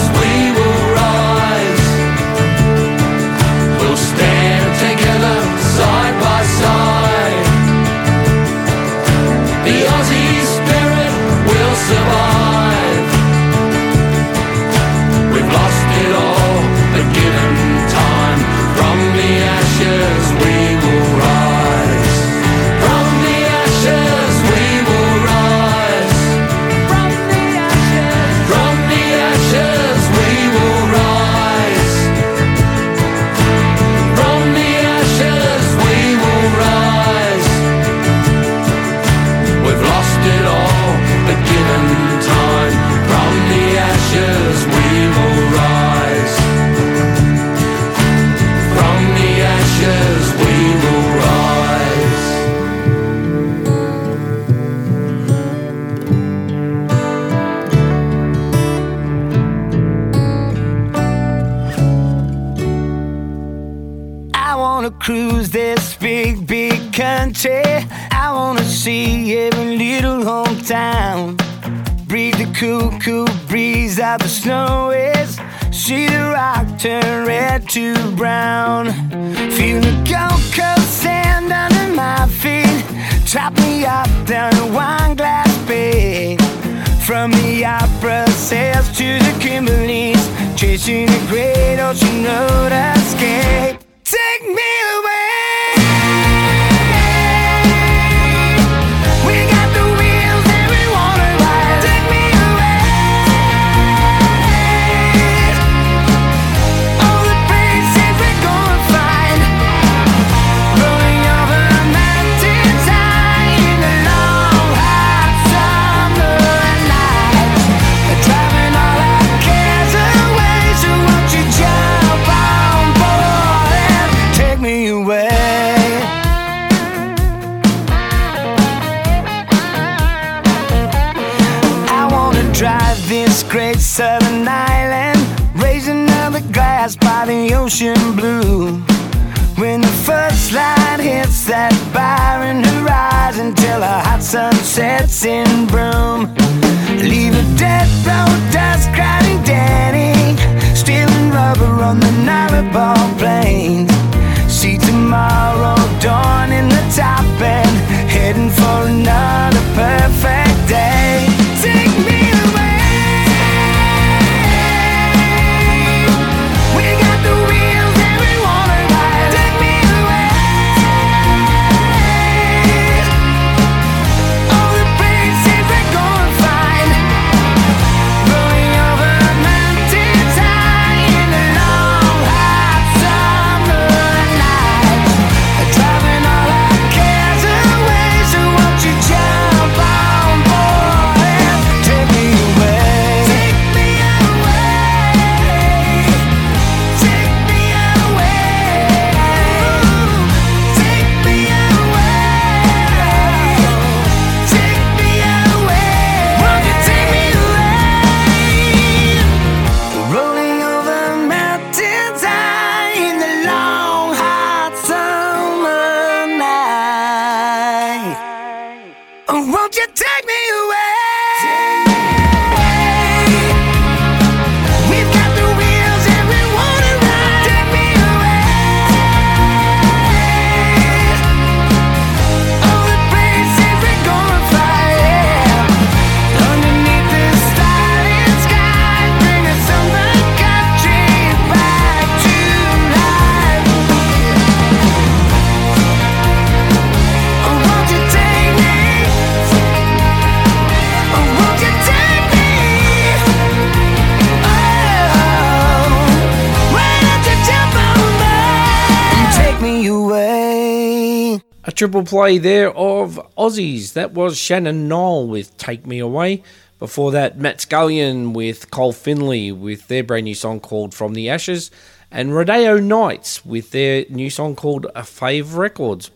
triple play there of Aussies. That was Shannon Noll with Take Me Away. Before that, Matt Scullion with Col Finley with their brand new song called From the Ashes. And Rodeo Nights with their new song called A Fave Records.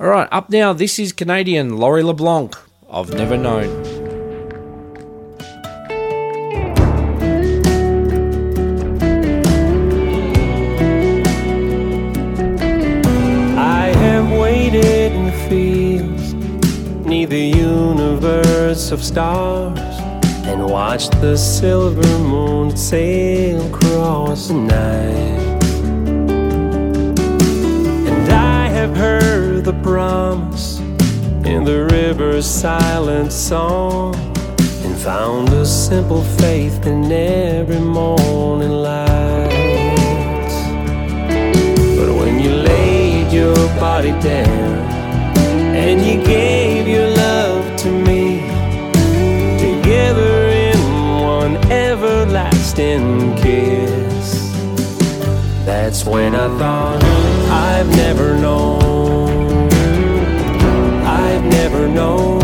All right, up now, this is Canadian Laurie LeBlanc. I've never known. The universe of stars and watched the silver moon sail across the night. And I have heard the promise in the river's silent song and found a simple faith in every morning light. But when you laid your body down and you gave everlasting kiss, that's when I thought I've never known, I've never known,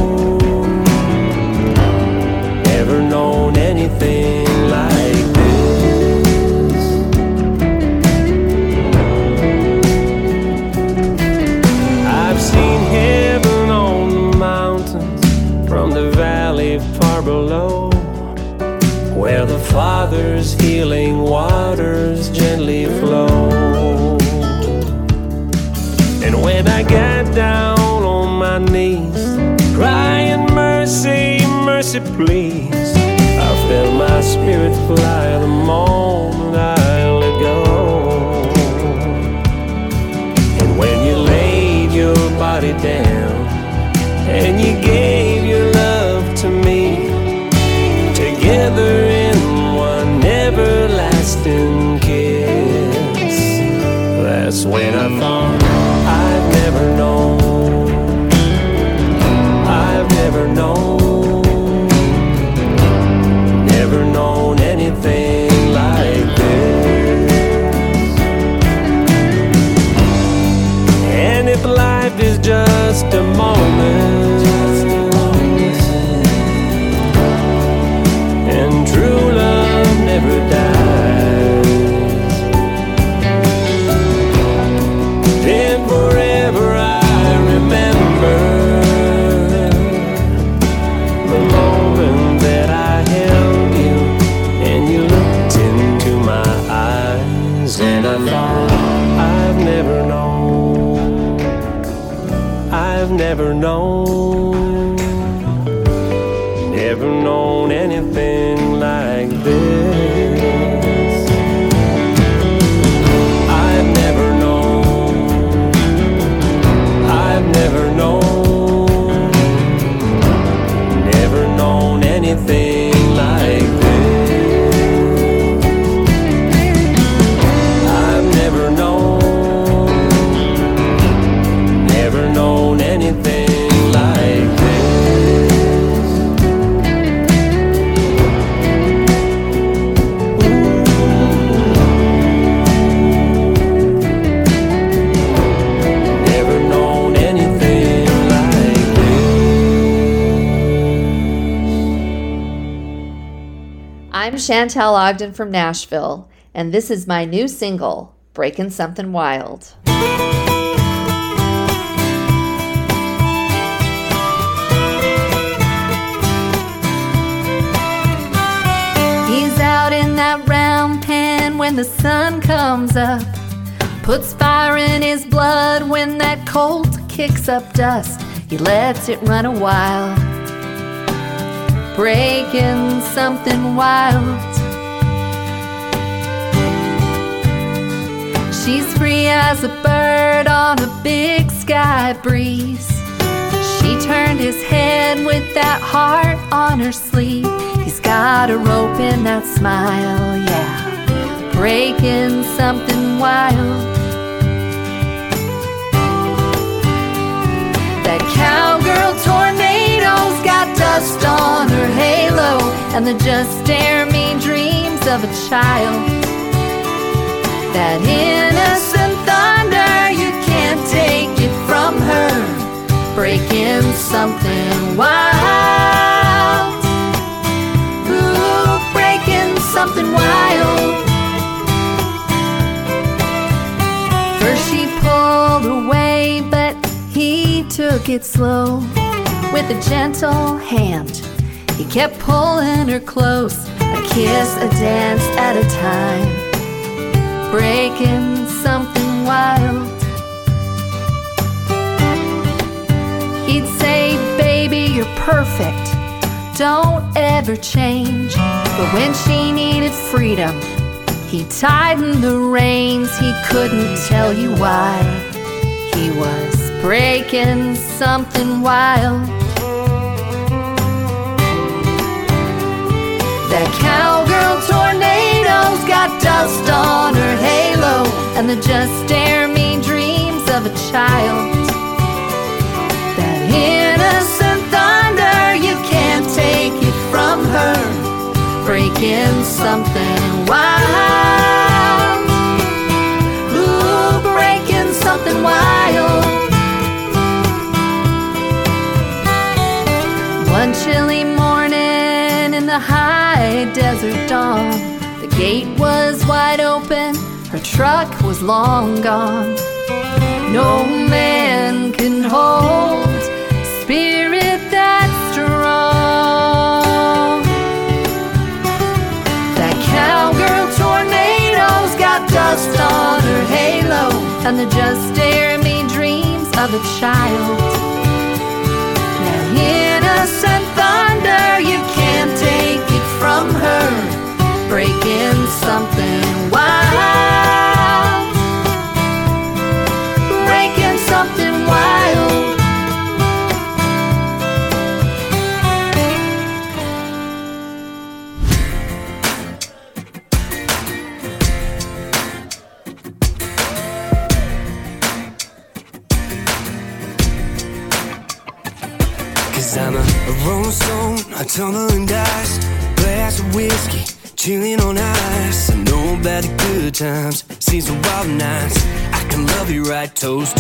healing waters gently flow. And when I got down on my knees, crying, Mercy, mercy, please, I felt my spirit fly the moment I let go. And when you laid your body down and you gave everlasting I'm Shantell Ogden from Nashville, and this is my new single, Breaking Something Wild. He's out in that round pen when the sun comes up. Puts fire in his blood when that colt kicks up dust. He lets it run a while. Breaking something wild. She's free as a bird on a big sky breeze. She turned his head with that heart on her sleeve. He's got a rope in that smile, yeah. Breaking something wild. That cowgirl tornado's got dust on her halo, and the just dare me dreams of a child. That innocent thunder, you can't take it from her. Breaking something wild. Ooh, breaking something wild. First she pulled away, but he took it slow with a gentle hand. He kept pulling her close, a kiss, a dance at a time, breaking something wild. He'd say, Baby, you're perfect, don't ever change. But when she needed freedom, he tightened the reins, he couldn't tell you why. He was breaking something wild. That cowgirl tornado's got dust on her halo, and the just dare me dreams of a child. That innocent thunder, you can't take it from her. Breaking something wild. Ooh, breaking something wild. One chilly morning in the high desert dawn, gate was wide open, her truck was long gone. No man can hold spirit that strong. That cowgirl tornado's got dust on her halo, and the just dare me dreams of a child. Love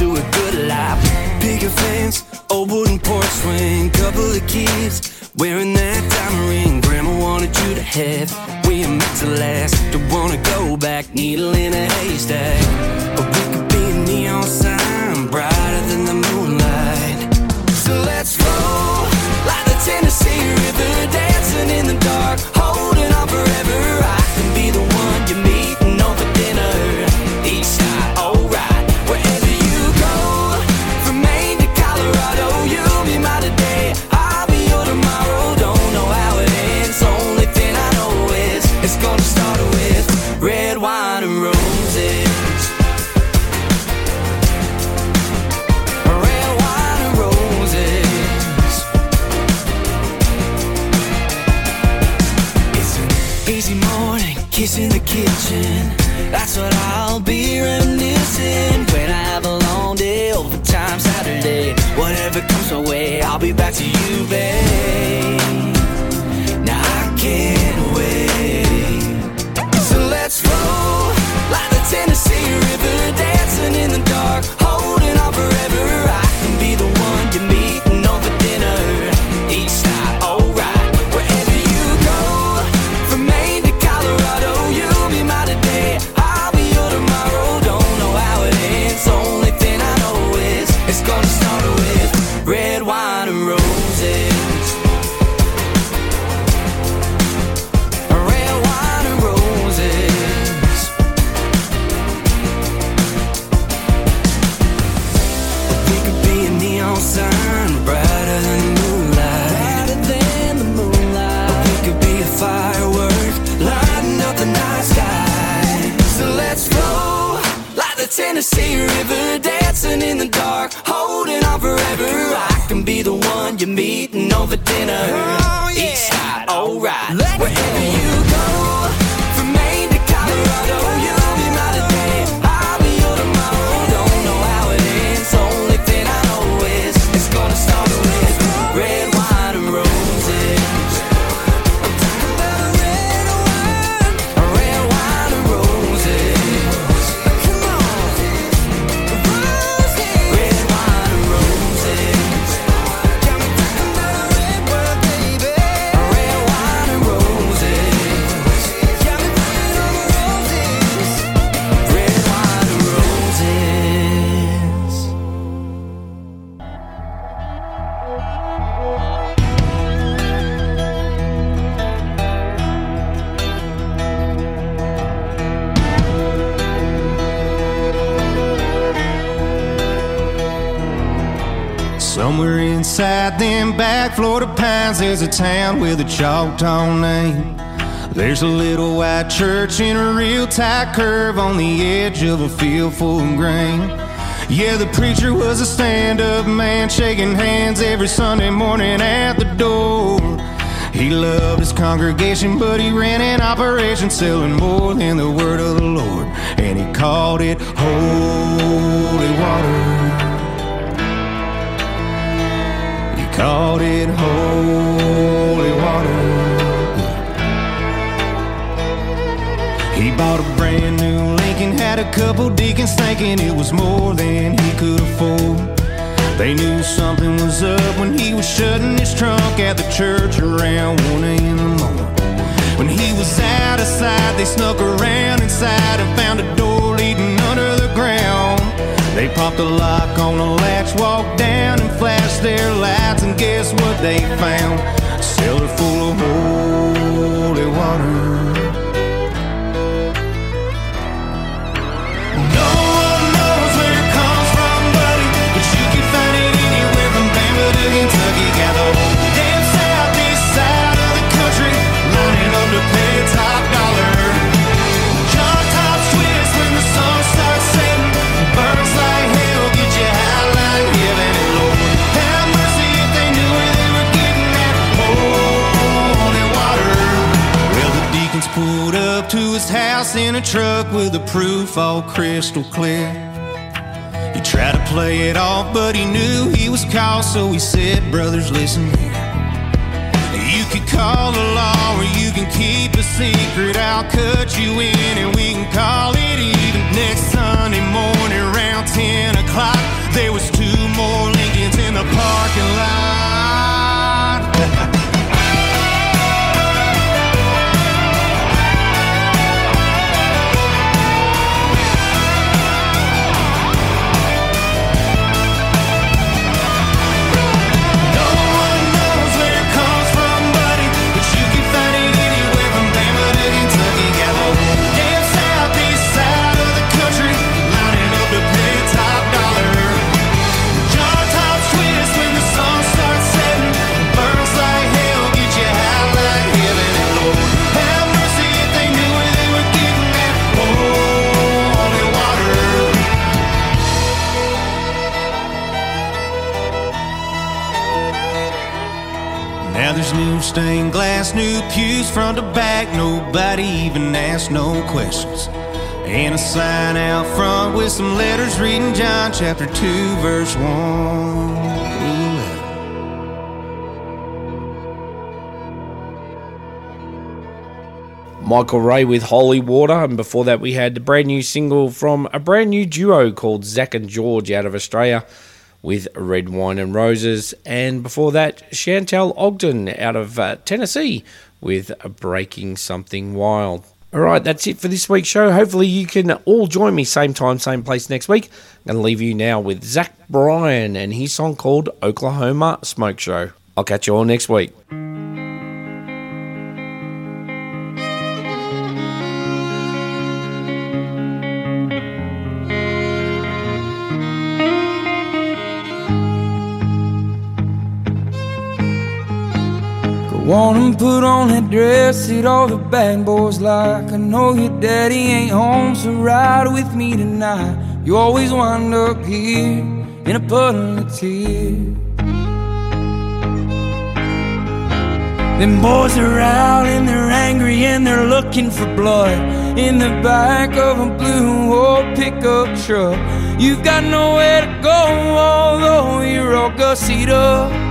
Somewhere inside them back Florida pines, there's a town with a Choctaw name. There's a little white church in a real tight curve on the edge of a field full of grain. Yeah, the preacher was a stand up man, shaking hands every Sunday morning at the door. He loved his congregation, but he ran an operation selling more than the word of the Lord. And he called it holy water. Called it holy water. He bought a brand new Lincoln, had a couple deacons thinking it was more than he could afford. They knew something was up when he was shutting his trunk at the church around 1 a.m. in the morning. When he was out of sight, they snuck around inside and found a door They popped the lock on the latch, walked down and flashed their lights, and guess what they found? A cellar full of holy water. In a truck with the proof all crystal clear. He tried to play it off, but he knew he was caught, so he said, Brothers, listen here. You could call the law or you can keep a secret. I'll cut you in and we can call it even. Next Sunday morning around 10 o'clock, there was two more Lincolns in the parking lot. Now new stained glass, new pews front to back. Nobody even asked no questions. And a sign out front with some letters reading John chapter 2, verse 1. Ooh. Michael Ray with Holy Water, and before that we had the brand new single from a brand new duo called Zac and George out of Australia with Red Wine and Roses, and before that Shantell Ogden out of uh, Tennessee with Breaking Something Wild. All right, that's it for this week's show. Hopefully you can all join me same time, same place next week. I'm going to leave you now with Zach Bryan and his song called Oklahoma Smoke Show. I'll catch you all next week. Put on that dress that all the bad boys like. I know your daddy ain't home, so ride with me tonight. You always wind up here in a puddle of tears. Them boys are out and they're angry and they're looking for blood in the back of a blue old pickup truck. You've got nowhere to go, although you're all gussied up.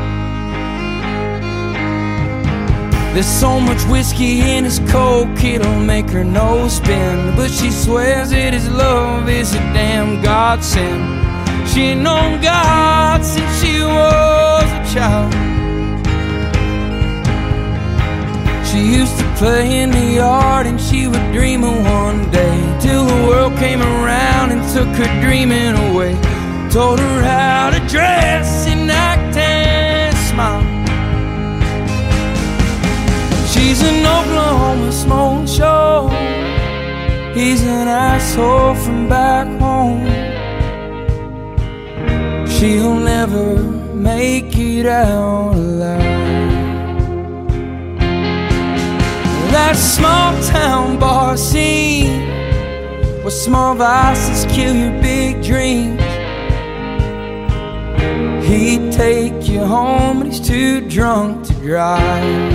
There's so much whiskey in his coke, it'll make her nose spin. But she swears that his love is a damn godsend. She ain't known God since she was a child. She used to play in the yard and she would dream of one day till the world came around and took her dreaming away. Told her how to dress and act and smile. She's an Oklahoma smoke show. He's an asshole from back home. She'll never make it out alive. That small town bar scene where small vices kill your big dreams. He'd take you home, but he's too drunk to drive.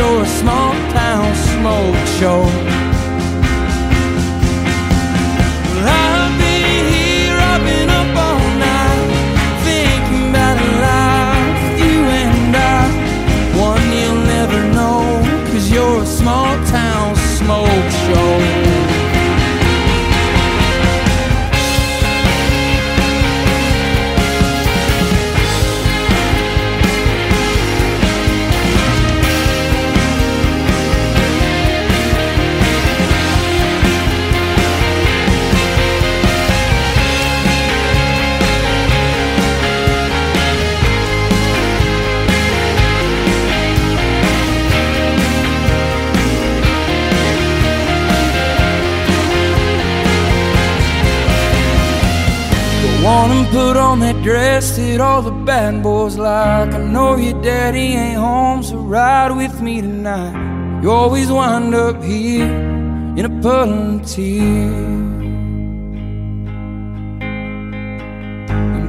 A small town smoke show. And put on that dress that all the bad boys like. I know your daddy ain't home, so ride with me tonight. You always wind up here in a puddle of tears.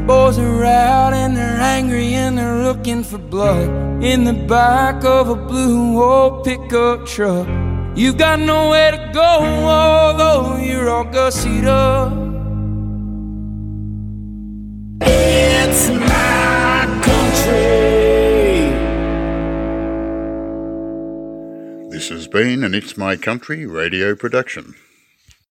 Boys are out and they're angry and they're looking for blood in the back of a blue old pickup truck. You've got nowhere to go, although you're all gussied up. Been an It's My Country radio production.